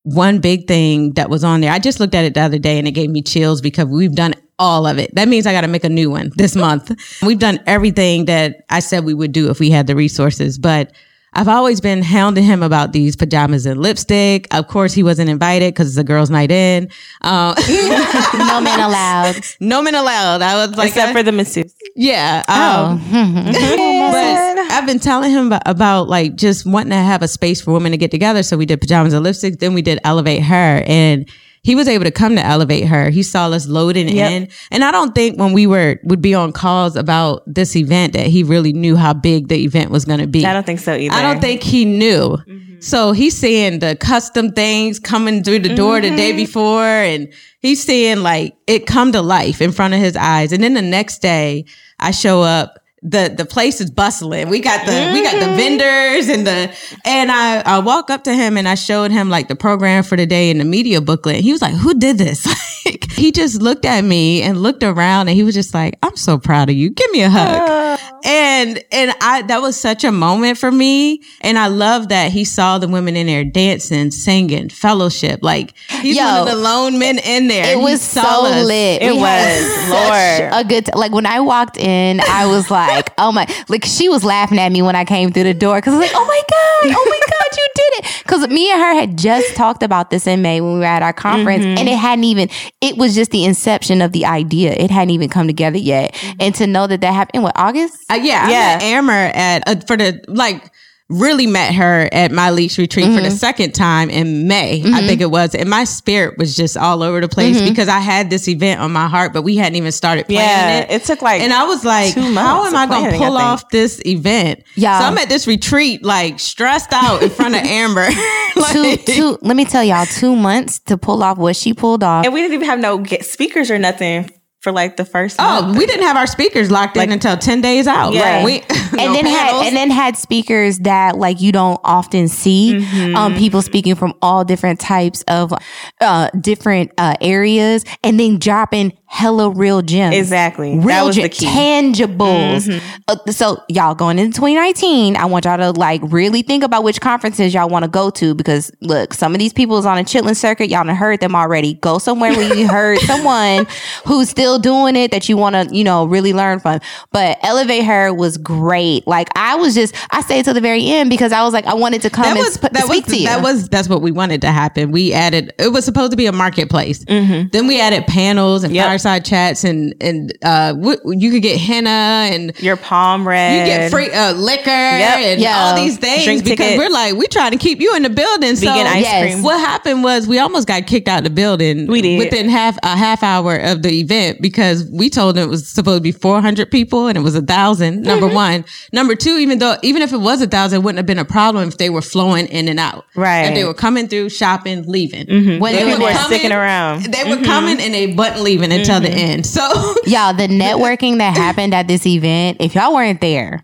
one big thing that was on there. I just looked at it the other day and it gave me chills because we've done all of it. That means I got to make a new one this month. We've done everything that I said we would do if we had the resources, but I've always been hounding him about these pajamas and lipstick. Of course, he wasn't invited because it's a girls' night in. Uh, (laughs) no men allowed. (laughs) no men allowed. I was like, Except I- for the masseuse. yeah. Um, Oh. (laughs) but I've been telling him about, about like just wanting to have a space for women to get together. So we did pajamas and lipstick. Then we did ElevateHer and he was able to come to ElevateHer. He saw us loading Yep. in. And I don't think when we were, would be on calls about this event that he really knew how big the event was going to be. I don't think so either. I don't think he knew. Mm-hmm. So he's seeing the custom things coming through the door the day mm-hmm. before, and he's seeing like it come to life in front of his eyes. And then the next day, I show up. The The place is bustling. We got the we got the mm-hmm. vendors and the and I I walk up to him and I showed him like the program for the day and the media booklet. He was like, "Who did this?" (laughs) like he just looked at me and looked around and he was just like, "I'm so proud of you. Give me a hug." Ah. and and I that was such a moment for me. And I love that he saw the women in there dancing, singing, fellowship. Like he's Yo, one of the lone men in there. It was so us. lit. It We was, Lord. a good. T- like when I walked in, I was like, (laughs) "Oh my!" Like she was laughing at me when I came through the door because I was like, "Oh my god! Oh my god! You it!" Because me and her had just talked about this in May when we were at our conference, Mm-hmm. and it hadn't even. It was just the inception of the idea. It hadn't even come together yet, and to know that that happened. What August? Uh, yeah, I Yeah. met Amber at uh, for the like really met her at my leash retreat for Mm-hmm. the second time in May. I think it was, and my spirit was just all over the place Mm-hmm. because I had this event on my heart, but we hadn't even started planning Yeah, it. it took, like, and I was like, how am I going to pull off this event? Yeah. so I'm at this retreat like stressed out in front of (laughs) Amber. (laughs) two, Like- two. Let me tell y'all, two months to pull off what she pulled off. And we didn't even have no get speakers or nothing for like the first. Oh, month. we didn't have our speakers locked in until ten days out. Yeah. Like, we, (laughs) and no then had and then had speakers that like you don't often see Mm-hmm. um people speaking from all different types of uh different uh areas and then dropping hella real gems. Exactly. real That was the key. tangibles. Uh, so y'all going into 2019 i want y'all to like really think about which conferences y'all want to go to because look some of these people is on a chitlin circuit. Y'all done heard them already. Go somewhere where you heard (laughs) someone who's still doing it that you want to you know really learn from. But ElevateHer was great like i was just i stayed till the very end because i was like i wanted to come that and was sp- that speak was to you that was that's what we wanted to happen. We added it was supposed to be a marketplace. Then we added panels and Yep. fireside chats and and uh, w- you could get henna and Your palm red. you get free uh, liquor and Yeah. all these things because we're like we trying to keep you in the building. So Yes. cream. what happened was we almost got kicked out of the building. We did. within half a half hour of the event because we told them it was supposed to be four hundred people and it was a 1000 Number one, number two. Even though even if it was a thousand, it wouldn't have been a problem if they were flowing in and out. Right. if they were coming through, shopping, leaving. Mm-hmm. When They they were were coming- sticking around. They were mm-hmm. coming and they wasn't leaving until the mm-hmm. end. So Y'all, the (laughs) networking that happened at this event, if y'all weren't there,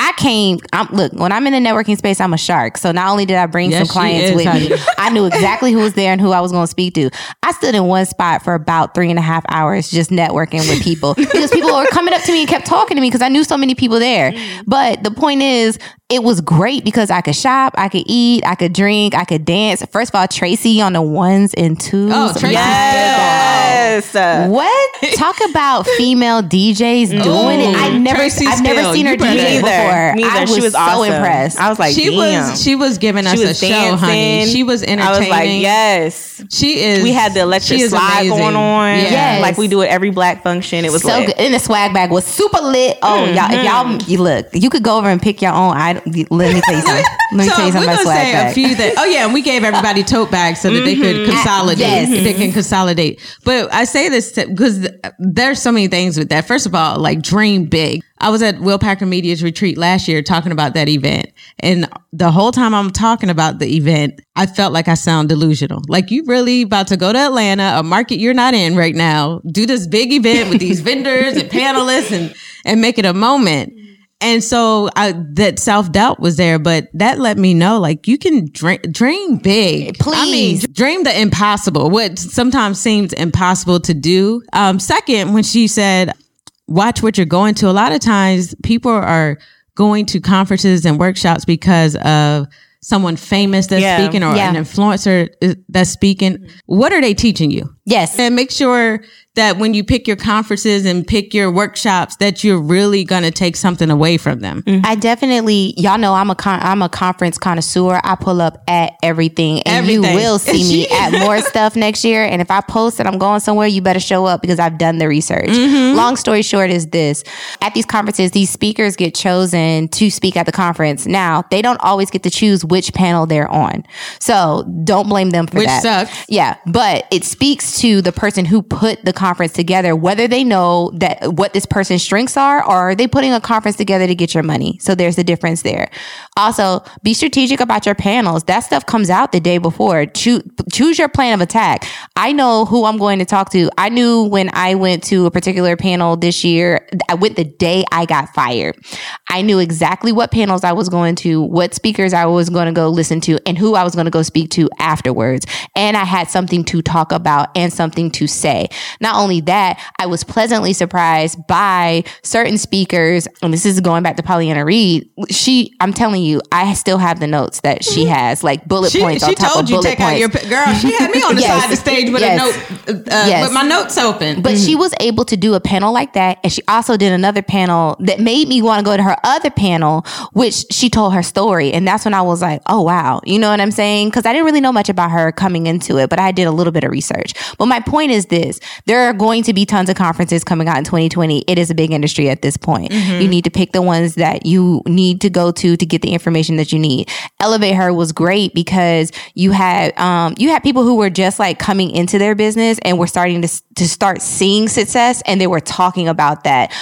I came. I'm, look, when I'm in the networking space, I'm a shark. So not only did I bring Yes, some clients is, with me. (laughs) I knew exactly who was there and who I was going to speak to. I stood in one spot for about three and a half hours just networking with people (laughs) because people were coming up to me and kept talking to me because I knew so many people there. But the point is, it was great because I could shop, I could eat, I could drink, I could dance. First of all, Tracy on the ones and twos. Oh, Tracy's Yes. What? (laughs) Talk about female DJs doing it. I never, Tracy I've never seen her you DJ before. Either. Me I was, She was so awesome. impressed. I was like, she damn. was she was giving us a was show, honey. She was entertaining. I was like, yes. She is. We had the electric slide amazing. going on. Yeah. Yes. Like we do at every black function. It was so lit. good. And the swag bag was super lit. Oh, y'all, if y'all, mm-hmm. you look, you could go over and pick your own item. Let me tell you something. (laughs) Let me So tell you something about swag say bag. a few that. Oh yeah, and we gave everybody tote bags so that they could mm-hmm. ah, consolidate. yes. They can mm-hmm. consolidate. But I say this because th- there's so many things with that. First of all, like dream big. I was at Will Packer Media's retreat last year talking about that event, and the whole time I'm talking about the event, I felt like I sound delusional. Like you really about to go to Atlanta, a market you're not in right now, do this big event with these (laughs) vendors and panelists, and and make it a moment. And so I, that self doubt was there, but that let me know like you can dream, dream big. I mean, Please. dream the impossible, what sometimes seems impossible to do. Um, second, when she said, watch what you're going to, a lot of times people are going to conferences and workshops because of someone famous that's Yeah. speaking or Yeah. an influencer that's speaking. What are they teaching you? yes. And make sure that when you pick your conferences and pick your workshops, that you're really going to take something away from them. Mm-hmm. I definitely, y'all know I'm a con- I'm a conference connoisseur. I pull up at everything, and Everything. you will (laughs) see me at more stuff next year. And if I post that I'm going somewhere, you better show up because I've done the research. Mm-hmm. Long story short is this: at these conferences, these speakers get chosen to speak at the conference. Now they don't always get to choose which panel they're on, so don't blame them for Which that. sucks. Yeah, but it speaks to the person who put the conference together, whether they know that what this person's strengths are, or are they putting a conference together to get your money. So there's a difference there. Also, be strategic about your panels. That stuff comes out the day before. Choose, choose your plan of attack. I know who I'm going to talk to. I knew when I went to a particular panel this year, I went the day I got fired. I knew exactly what panels I was going to, what speakers I was going to go listen to, and who I was going to go speak to afterwards. And I had something to talk about and something to say. Not only that, I was pleasantly surprised by certain speakers. And this is going back to Pauleanna Reid. She, I'm telling you, I still have the notes that she has, like bullet She, points on she top told of you bullet take points. out your girl. She had me on the (laughs) Yes. side of the stage with Yes. a note, uh, Yes. with my notes open. But she was able to do a panel like that. And she also did another panel that made me want to go to her other panel, which she told her story. And that's when I was like, oh, wow. You know what I'm saying? Because I didn't really know much about her coming into it, but I did a little bit of research. But my point is this there are going to be tons of conferences coming out in 2020. It is a big industry at this point. You need to pick the ones that you need to go to to get the information that you need. ElevateHer was great because you had um, you had people who were just like coming into their business and were starting to to start seeing success, and they were talking about that.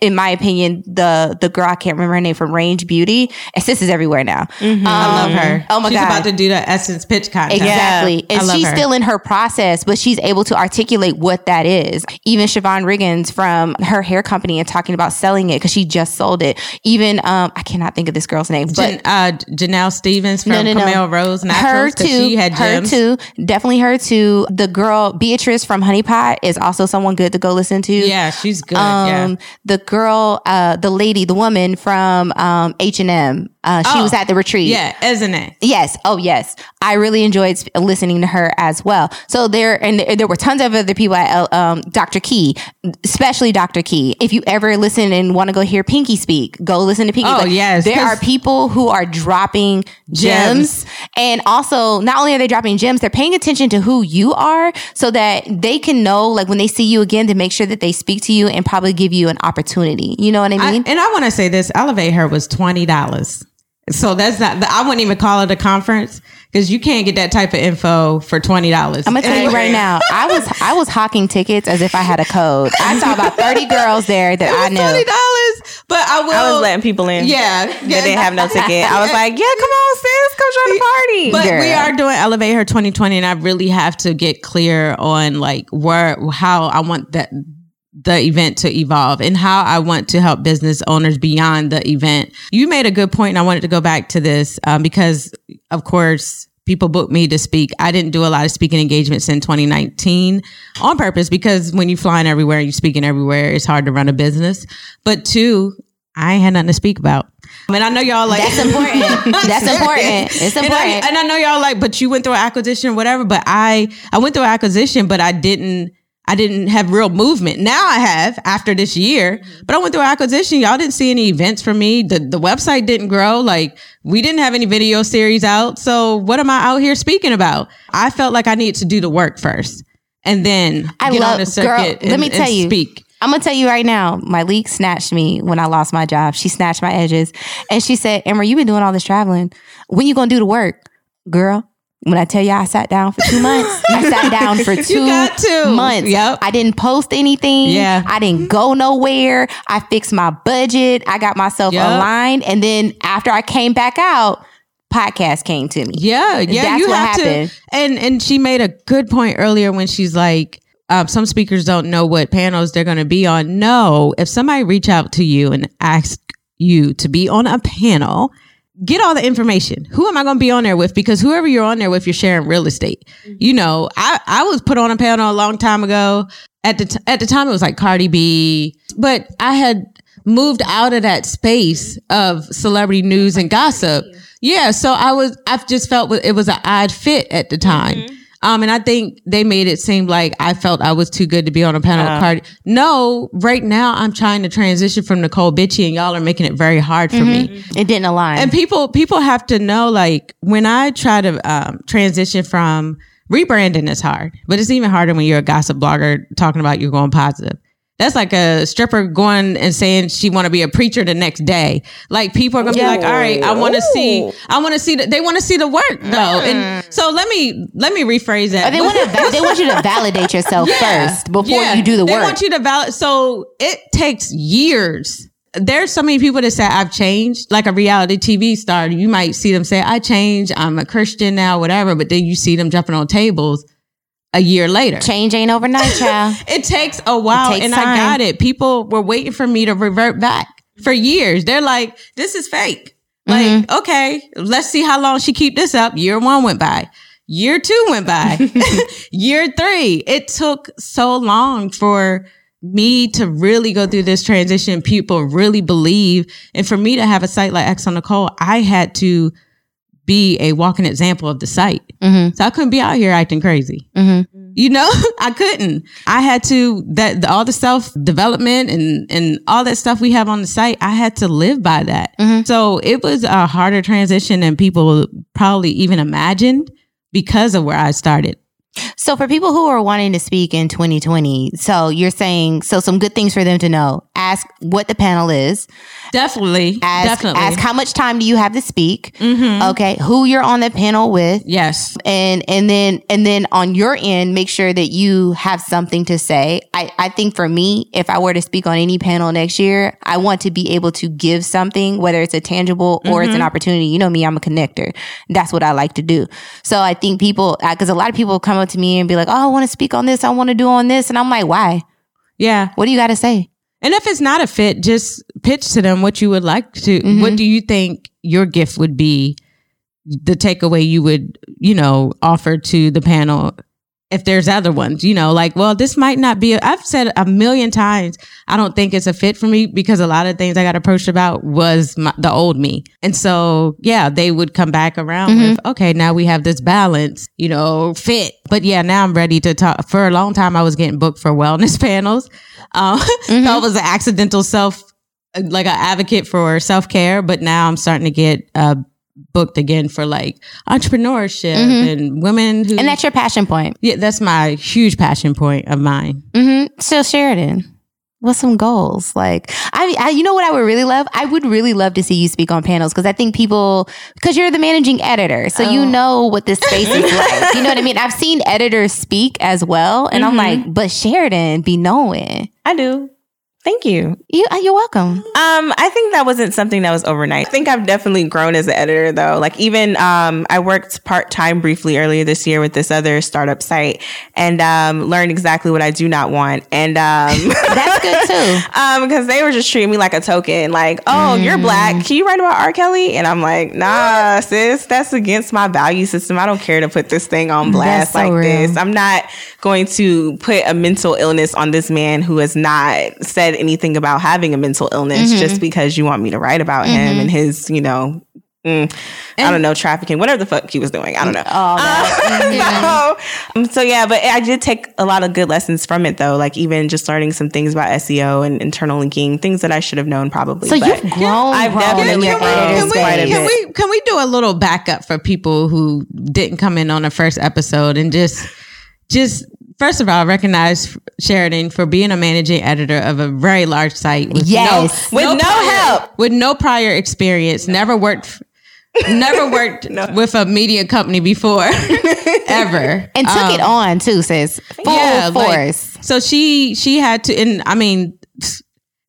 In my opinion, the the girl I can't remember her name from Range Beauty, and sis is everywhere now. Um, I love her. Oh my she's god, about to do the Essence pitch contest. Exactly. I And she's her. still in her process, but she's able to articulate what that is. Even Siobhan Riggins from her hair company and talking about selling it because she just sold it. Even, um, I cannot think of this girl's name, but Jan- uh, Janell Stephens from no, no, no. Camille Rose her Naturals because too. she had her gems. too. Definitely her too. The girl Beatrice from Honey Pot is also someone good to go listen to. Yeah, she's good. Um, yeah. the girl, uh, the lady, the woman from um H and M. Uh, she Oh, was at the retreat. Yeah, isn't it? Yes. Oh, yes. I really enjoyed sp- listening to her as well. So there, and there- there were tons of other people at uh, um, Dr. Key, especially Dr. Key. If you ever listen and want to go hear Pinky speak, go listen to Pinky. Oh, But yes, There are people who are dropping gems. Gems. And also, not only are they dropping gems, they're paying attention to who you are so that they can know, like, when they see you again, to make sure that they speak to you and probably give you an opportunity. You know what I I, mean? and I want to say this: ElevateHer was twenty dollars. So that's not. I wouldn't even call it a conference because you can't get that type of info for twenty dollars. I'm gonna tell you right now. I was I was hawking tickets as if I had a code. I saw about 30 girls there that I knew. Twenty dollars, but I will. I was letting people in. Yeah, They didn't have no ticket. I was (laughs) like, yeah, come on, sis, come join the party. But we are doing ElevateHer 2020, and I really have to get clear on like where how I want that the event to evolve and how I want to help business owners beyond the event. You made a good point, and I wanted to go back to this um, because, of course. People booked me to speak. I didn't do a lot of speaking engagements in 2019 on purpose because when you're flying everywhere and you're speaking everywhere, it's hard to run a business. But two, I had nothing to speak about. I mean, I know y'all like That's important. (laughs) That's important. It's and I, important. and I know y'all like, but you went through an acquisition or whatever. But I, I went through an acquisition, but I didn't, I didn't have real movement. Now I have after this year, mm-hmm. but I went through an acquisition. Y'all didn't see any events from me. The the website didn't grow. Like we didn't have any video series out. So what am I out here speaking about? I felt like I needed to do the work first, and then I get love- on the circuit. girl, and, let me tell you. speak. I'm gonna tell you right now, my leak snatched me when I lost my job. She snatched my edges and she said, Emma, you've been doing all this traveling. When you gonna do the work? Girl, when I tell you I sat down for two months, I (laughs) sat down for two months. Yep. I didn't post anything. Yeah. I didn't go nowhere. I fixed my budget. I got myself Yep. aligned. And then after I came back out, podcast came to me. Yeah, yeah, That's you what have happened. to. And and she made a good point earlier when she's like, um, some speakers don't know what panels they're going to be on. No, if somebody reach out to you and ask you to be on a panel, get all the information. Who am I going to be on there with? Because whoever you're on there with, you're sharing real estate. Mm-hmm. You know, I I was put on a panel a long time ago. At the t- at the time, it was like Cardi B, but I had moved out of that space of celebrity news and gossip. Yeah, so I was I've just felt it was an odd fit at the time. Mm-hmm. Um, and I think they made it seem like I felt I was too good to be on a panel with Cardi. No, right now I'm trying to transition from Necole Bitchie, and y'all are making it very hard for me. It didn't align. And people people have to know like when I try to um, transition from rebranding is hard, but it's even harder when you're a gossip blogger talking about you're going positive. That's like a stripper going and saying she want to be a preacher the next day. Like people are gonna be like, all right, I want to see, I want to see that they want to see the work though. And so let me let me rephrase that. Or they want to they want you to validate yourself (laughs) Yeah. first before Yeah. you do the They work. They want you to validate. So it takes years. There's so many people that say I've changed, like a reality TV star. You might see them say, I changed, I'm a Christian now, whatever. But then you see them jumping on tables a year later. Change ain't overnight, child. (laughs) It takes a while, takes and time. I got it. People were waiting for me to revert back for years. They're like, "This is fake." Like, Mm-hmm. okay, let's see how long she keep this up. Year one went by. Year two went by. (laughs) (laughs) Year three. It took so long for me to really go through this transition. People really believe, and for me to have a site like xoNecole, I had to be a walking example of the site. Mhm. So I couldn't be out here acting crazy. Mhm. You know, (laughs) I couldn't. I had to that the, all the self development and and all that stuff we have on the site. I had to live by that. So it was a harder transition than people probably even imagined because of where I started. So for people who are wanting to speak in 2020, so you're saying so some good things for them to know. Ask what the panel is. Definitely, Ask definitely. ask how much time do you have to speak. Mhm. Okay, who you're on the panel with. Yes. and and then and then on your end make sure that you have something to say i i think for me if i were to speak on any panel next year i want to be able to give something whether it's a tangible or it's an opportunity you know me i'm a connector that's what i like to do so i think people because a lot of people come up to me and be like oh i want to speak on this i want to do on this and i'm like why Yeah. what do you got to say And if it's not a fit, just pitch to them what you would like to. Mhm. What do you think your gift would be? The takeaway you would, you know, offer to the panel if there's other ones, you know, like, well, this might not be, i have said a million times, I don't think it's a fit for me because a lot of things I got approached about was my, the old me. And so, yeah, they would come back around mm-hmm. with, okay, now we have this balance, you know, fit. But yeah, now I'm ready to talk. For a long time, I was getting booked for wellness (laughs) panels. Um, mm-hmm. that was an accidental self, like an advocate for self care. But now I'm starting to get, uh, booked again for like entrepreneurship mm-hmm. and women who, and that's your passion point yeah that's my huge passion point of mine mm-hmm. so sheridan what's some goals like I, I, you know what i would really love i would really love to see you speak on panels because i think people because you're the managing editor so oh. you know what this space is like (laughs) you know what i mean i've seen editors speak as well and mm-hmm. i'm like but sheridan be knowing i do Thank you. You, uh, you're welcome. Um, I think that wasn't something that was overnight. I think I've definitely grown as an editor though. Like even, um, I worked part time briefly earlier this year with this other startup site and, um, learned exactly what I do not want. And, um, (laughs) that's good too. (laughs) um, because they were just treating me like a token. Like, oh, mm. you're black. Can you write about R. Kelly? And I'm like, nah, sis, that's against my value system. I don't care to put this thing on blast so like real. this. I'm not going to put a mental illness on this man who has not said said anything about having a mental illness mm-hmm. just because you want me to write about mm-hmm. him and his, you know, Mm, I don't know, trafficking, whatever the fuck he was doing. I don't know. Oh, uh, (laughs) um, so yeah, but I did take a lot of good lessons from it though. Like even just learning some things about SEO and internal linking, things that I should have known probably. So you've grown. I've definitely grown. Can we, can we, can we do a little backup for people who didn't come in on the first episode and just, just first of all, recognize Sheridan for being a managing editor of a very large site. With yes, no, with no, no prior, help, with no prior experience, never worked. (laughs) Never worked no. with a media company before, (laughs) ever, and took um, it on too. Says full yeah, force. Like, so she she had to, and I mean,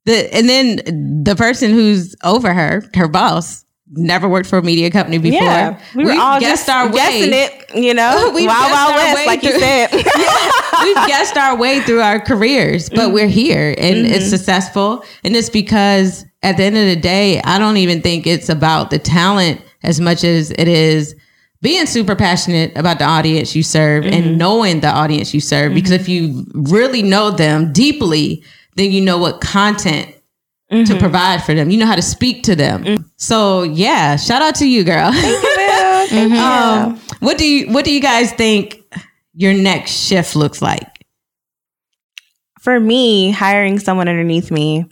the and then the person who's over her, her boss, never worked for a media company before. Yeah, we were we've all guessed our way. it, you know, (laughs) we've wild, wild west, like through, you said. (laughs) yeah, we've guessed our way through our careers, but mm-hmm. we're here and mm-hmm. it's successful. And it's because at the end of the day, I don't even think it's about the talent as much as it is being super passionate about the audience you serve mm-hmm. and knowing the audience you serve. Because if you really know them deeply, then you know what content Mm-hmm. to provide for them. You know how to speak to them. Mm-hmm. So yeah, shout out to you, girl. Thank you, (laughs) Thank you. Um, what do you What do you guys think your next shift looks like? For me, hiring someone underneath me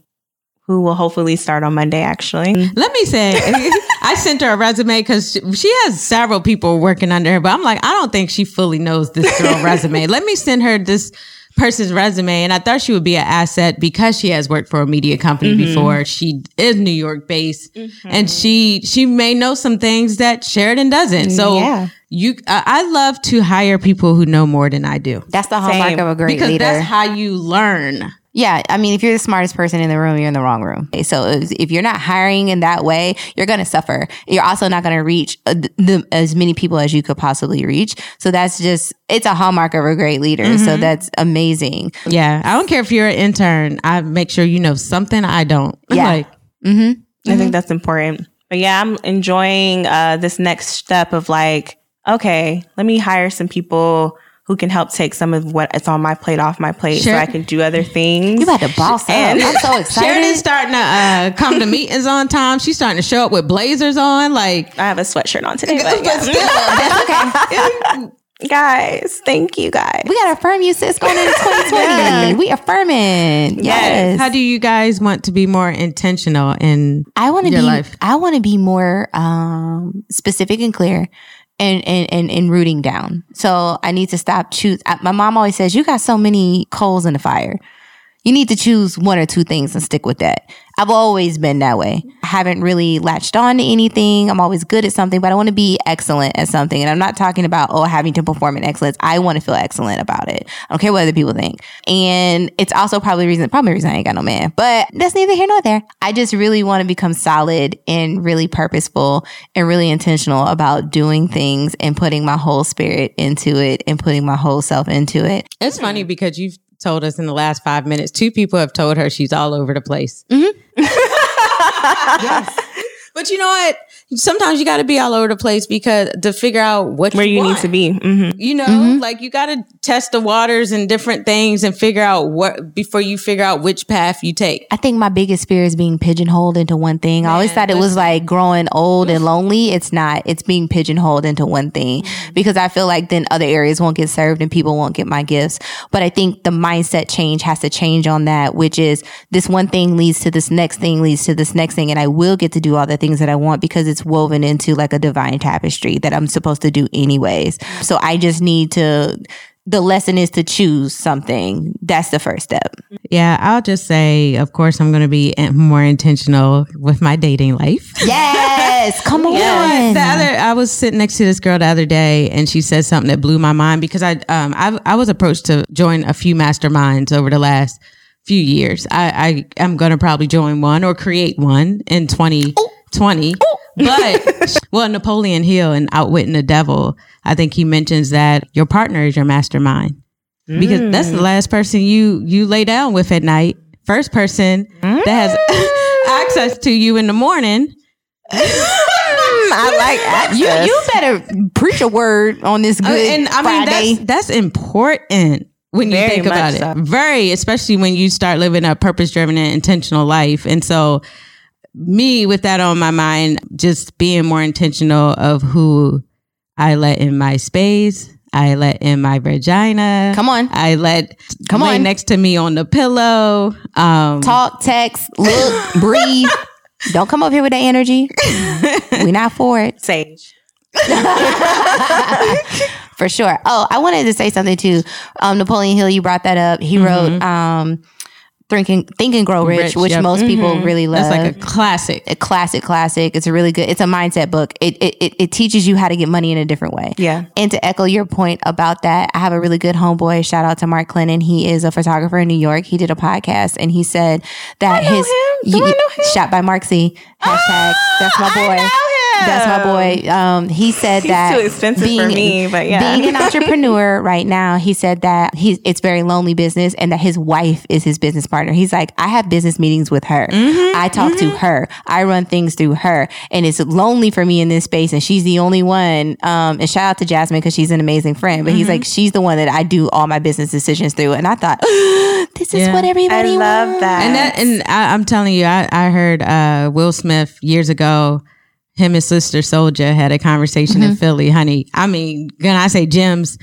who will hopefully start on Monday. Actually, let me say, (laughs) I sent her a resume because she has several people working under her, but I'm like, I don't think she fully knows this girl (laughs) resume. Let me send her this person's resume and I thought she would be an asset because she has worked for a media company mm-hmm. before. She is New York based mm-hmm. and she she may know some things that Sheridan doesn't. So yeah. you I, I love to hire people who know more than I do. That's the hallmark Same. of a great because leader. That's how you learn. Yeah, I mean, if you're the smartest person in the room, you're in the wrong room. So if you're not hiring in that way, you're going to suffer. You're also not going to reach uh, the, as many people as you could possibly reach. So that's just it's a hallmark of a great leader. Mm-hmm. So that's amazing. Yeah, I don't care if you're an intern. I make sure you know something I don't. (laughs) Yeah, like, mm-hmm. I think mm-hmm. that's important. But yeah, I'm enjoying uh, this next step of like, okay, let me hire some people who can help take some of what is on my plate off my plate sure. so I can do other things. You about to boss and up. I'm so (laughs) excited. Sheridan's starting to uh, come to meetings on time. She's starting to show up with blazers on. Like I have a sweatshirt on today, but, (laughs) but still, (laughs) that's okay. guys, thank you guys. We gotta affirm you, sis, going into 2020. yeah. We affirming. Yes. yes. How do you guys want to be more intentional in I want to be life? I want to be more um, specific and clear and, and, and, and rooting down. So I need to stop choose. My mom always says, you got so many coals in the fire. You need to choose one or two things and stick with that. I've always been that way. I haven't really latched on to anything. I'm always good at something, but I want to be excellent at something. And I'm not talking about, oh, having to perform in excellence. I want to feel excellent about it. I don't care what other people think. And it's also probably reason, probably reason I ain't got no man, but that's neither here nor there. I just really want to become solid and really purposeful and really intentional about doing things and putting my whole spirit into it and putting my whole self into it. It's funny because you've told us in the last five minutes, two people have told her she's all over the place. Mm-hmm. (laughs) yes. But But you know what? Sometimes you got to be all over the place because to figure out what Where you need want. to be. hmm You know, Mm-hmm. like you got to test the waters and different things and figure out what before you figure out which path you take. I think my biggest fear is being pigeonholed into one thing. I always thought it was like growing old and lonely. It's not. It's being pigeonholed into one thing Mm-hmm. because I feel like then other areas won't get served and people won't get my gifts. But I think the mindset change has to change on that, which is this one thing leads to this next thing leads to this next thing. And I will get to do all the things that I want because it's woven into like a divine tapestry that I'm supposed to do anyways. So I just need to, the lesson is to choose something. That's the first step. Yeah, I'll just say, of course, I'm going to be more intentional with my dating life. (laughs) Yes. Come (laughs) on. The other, I was sitting next to this girl the other day, and she said something that blew my mind because I, um, I, I was approached to join a few masterminds over the last few years. I, I am going to probably join one or create one in 2020. But (laughs) well, Napoleon Hill and Outwitting the Devil, I think he mentions that your partner is your mastermind because that's the mm. last person you you lay down with at night. First person that has mm. (laughs) access to you in the morning. Mm, I like (laughs) access. You you better preach a word on this uh, good Uh, and I mean Friday. that's that's important when you Very think about much it. Very, especially when you start living a purpose driven and intentional life. And so me with that on my mind, just being more intentional of who I let in my space. I let in my vagina. Come on. I let Come lay on. next to me on the pillow. Um, Talk, text, look, (laughs) breathe. Don't come up here with that energy. We're not for it. Sage. (laughs) For sure. Oh, I wanted to say something too. Um, Napoleon Hill, you brought that up. He wrote um Think and, Think and Grow Rich, Mm-hmm. Rich, which yep. most people really love. that's like a classic. a classic, classic. It's a really good. It's a mindset book. It, it it it teaches you how to get money in a different way. Yeah. And to echo your point about that, I have a really good homeboy. Shout out to Mark Clinton. He is a photographer in New York. He did a podcast and he said that know his him. Do I know him? shot by Mark C. Hashtag that's my boy. I know him. That's my boy. Um, he said He's that too expensive for me, but yeah. being an entrepreneur (laughs) right now, he said that he's it's very lonely business and that his wife is his business partner. He's like, I have business meetings with her. Mm-hmm, I talk to her. I run things through her, and it's lonely for me in this space. And she's the only one. Um, and shout out to Jasmine because she's an amazing friend. But he's Mm-hmm. like, she's the one that I do all my business decisions through. And I thought, (gasps) this is Yeah. what I everybody love wants. that. and that and I, I'm telling you, I, I heard uh, Will Smith years ago. Him and Sister Souljah had a conversation in mm-hmm. Philly, honey. I mean, can I say gems?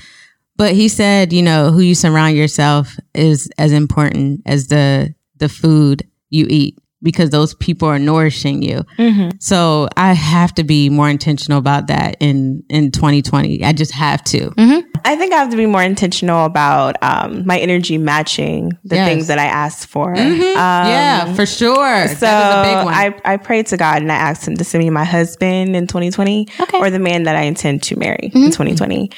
But he said, you know, who you surround yourself is as important as the the food you eat because those people are nourishing you. Mm-hmm. So I have to be more intentional about that in in 2020. I just have to. Mm-hmm. I think I have to be more intentional about um, my energy matching the Yes. things that I asked for. Mm-hmm. yeah, um, for sure. So that a big one. I, I prayed to God and I asked him to send me my husband in 2020 Okay. or the man that I intend to marry in 2020.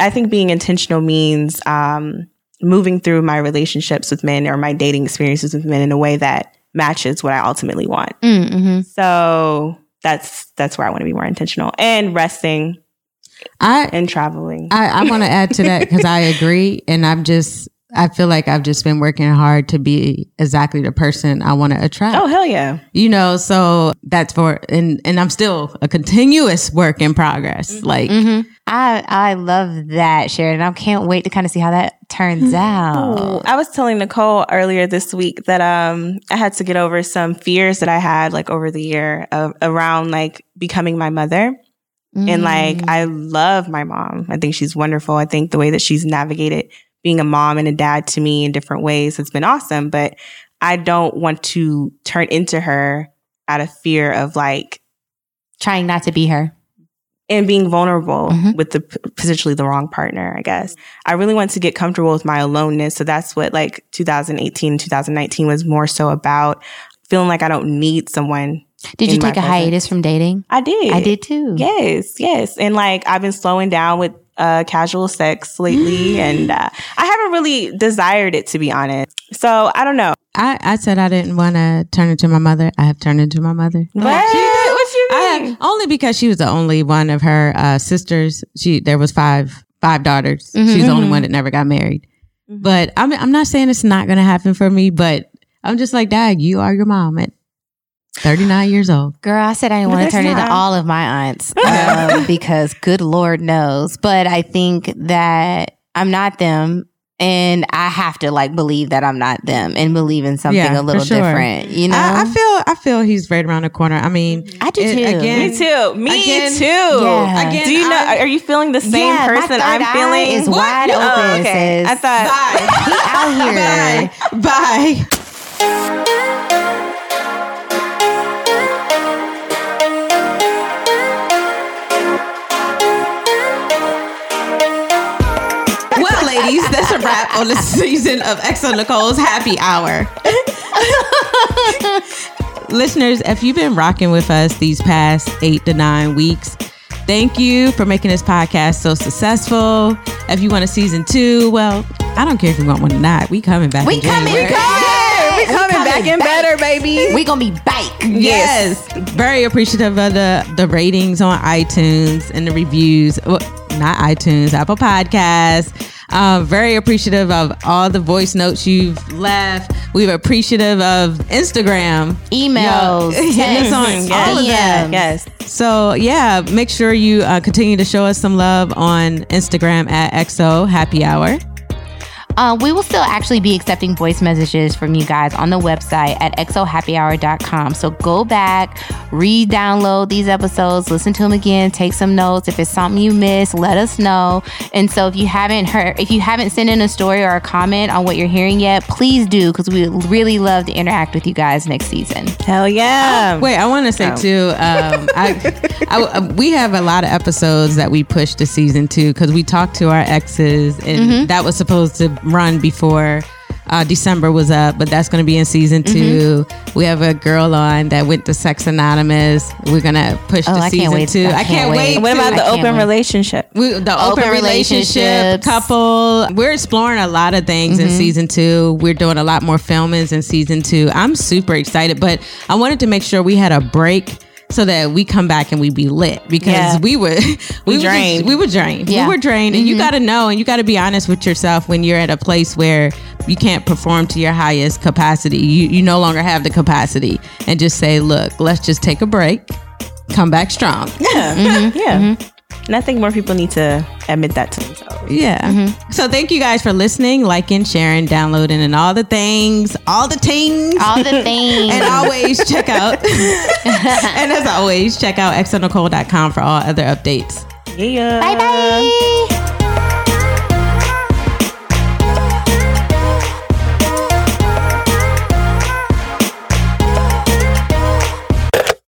I think being intentional means um, moving through my relationships with men or my dating experiences with men in a way that matches what I ultimately want. Mm-hmm. So that's that's where I want to be more intentional and resting I and traveling. I, I want to add to that because I agree, and I'm just I feel like I've just been working hard to be exactly the person I want to attract. oh hell yeah! You know, so that's for and and I'm still a continuous work in progress. Like I I love that, Sharon. I can't wait to kind of see how that turns (laughs) out. Oh, I was telling Necole earlier this week that um I had to get over some fears that I had like over the year of, around like becoming my mother. And like I love my mom. I think she's wonderful. I think the way that she's navigated being a mom and a dad to me in different ways has been awesome, but I don't want to turn into her out of fear of like trying not to be her. And being vulnerable Mhm. with the potentially the wrong partner, I guess. I really want to get comfortable with my aloneness. So that's what like 2018, 2019 was more so about feeling like I don't need someone. Did you take a presence. hiatus from dating? I did. I did too. Yes, yes. And like I've been slowing down with uh casual sex lately (gasps) and uh, I haven't really desired it to be honest. So I don't know. I I said I didn't want to turn into my mother. I have turned into my mother. What? What you I mean? have, only because she was the only one of her uh, sisters. She there was five five daughters. She's the only one that never got married. But I'm I'm not saying it's not going to happen for me. But I'm just like, Dad, you are your mom. at 39 years old. Girl, I said I didn't want to there's turn into all of my aunts (laughs) um, because good Lord knows. But I think that I'm not them. And I have to like believe that I'm not them and believe in something Yeah, a little sure. different. You know, I, I feel I feel he's right around the corner. I mean, I do it- too. again- Me too. Me Again- too. Yeah. Again, Do you know? Are you feeling the same Yeah, person I'm feeling? is wide Oh, open, okay. sis. I thought. he out (laughs) here. Bye. Bye. Wrap on the season of xoNecole's Happy Hour. (laughs) Listeners, if you've been rocking with us these past eight to nine weeks, thank you for making this podcast so successful. If you want a season two, well, I don't care if you want one or not. We coming back. We in coming. January. We coming. We coming back and better, baby. We gonna be back. Yes. Very appreciative of the the ratings on iTunes and the reviews. Well, not iTunes, Apple Podcasts. Uh, very appreciative of all the voice notes you've left. We're appreciative of Instagram, Emails, (laughs) us on texts, all of that. Yes. So yeah, make sure you uh, continue to show us some love on Instagram at XO Happy Hour. Uh, we will still actually be accepting voice messages from you guys on the website at xohappyhour.com. So go back, re download these episodes, listen to them again, take some notes. If it's something you missed, let us know. And so if you haven't heard, if you haven't sent in a story or a comment on what you're hearing yet, please do because we really love to interact with you guys next season. Hell yeah. Wait, I want to say Oh. too. Um, (laughs) I, I, uh, we have a lot of episodes that we pushed to season two because we talked to our exes, and Mm-hmm. that was supposed to run before uh, December was up, but that's going to be in season Mm-hmm. 2 We have a girl on that went to Sex Anonymous. We're gonna push Oh, to I can't season wait. two. I I can't can't wait. wait. what to- about the open wait. relationship? we, the open, Open relationship relationships. couple. We're exploring a lot of things Mm-hmm. in season two. We're doing a lot more filmings in season two. I'm super excited, but I wanted to make sure we had a break so that we come back and we be lit because Yeah. we were (laughs) we, were drained. just- we were drained. Yeah. We were drained, and you mm-hmm. got to know and you got to be honest with yourself when you're at a place where you can't perform to your highest capacity. You you no longer have the capacity, and just say, look, let's just take a break, come back strong. Yeah. Mm-hmm. (laughs) Yeah. Mm-hmm. And I think more people need to admit that to themselves. Yeah. Mm-hmm. So thank you guys for listening, liking, sharing, downloading, and all the things, all the things. All the things. and always check out, (laughs) and as always, check out xonecole.com for all other updates. Yeah. bye bye.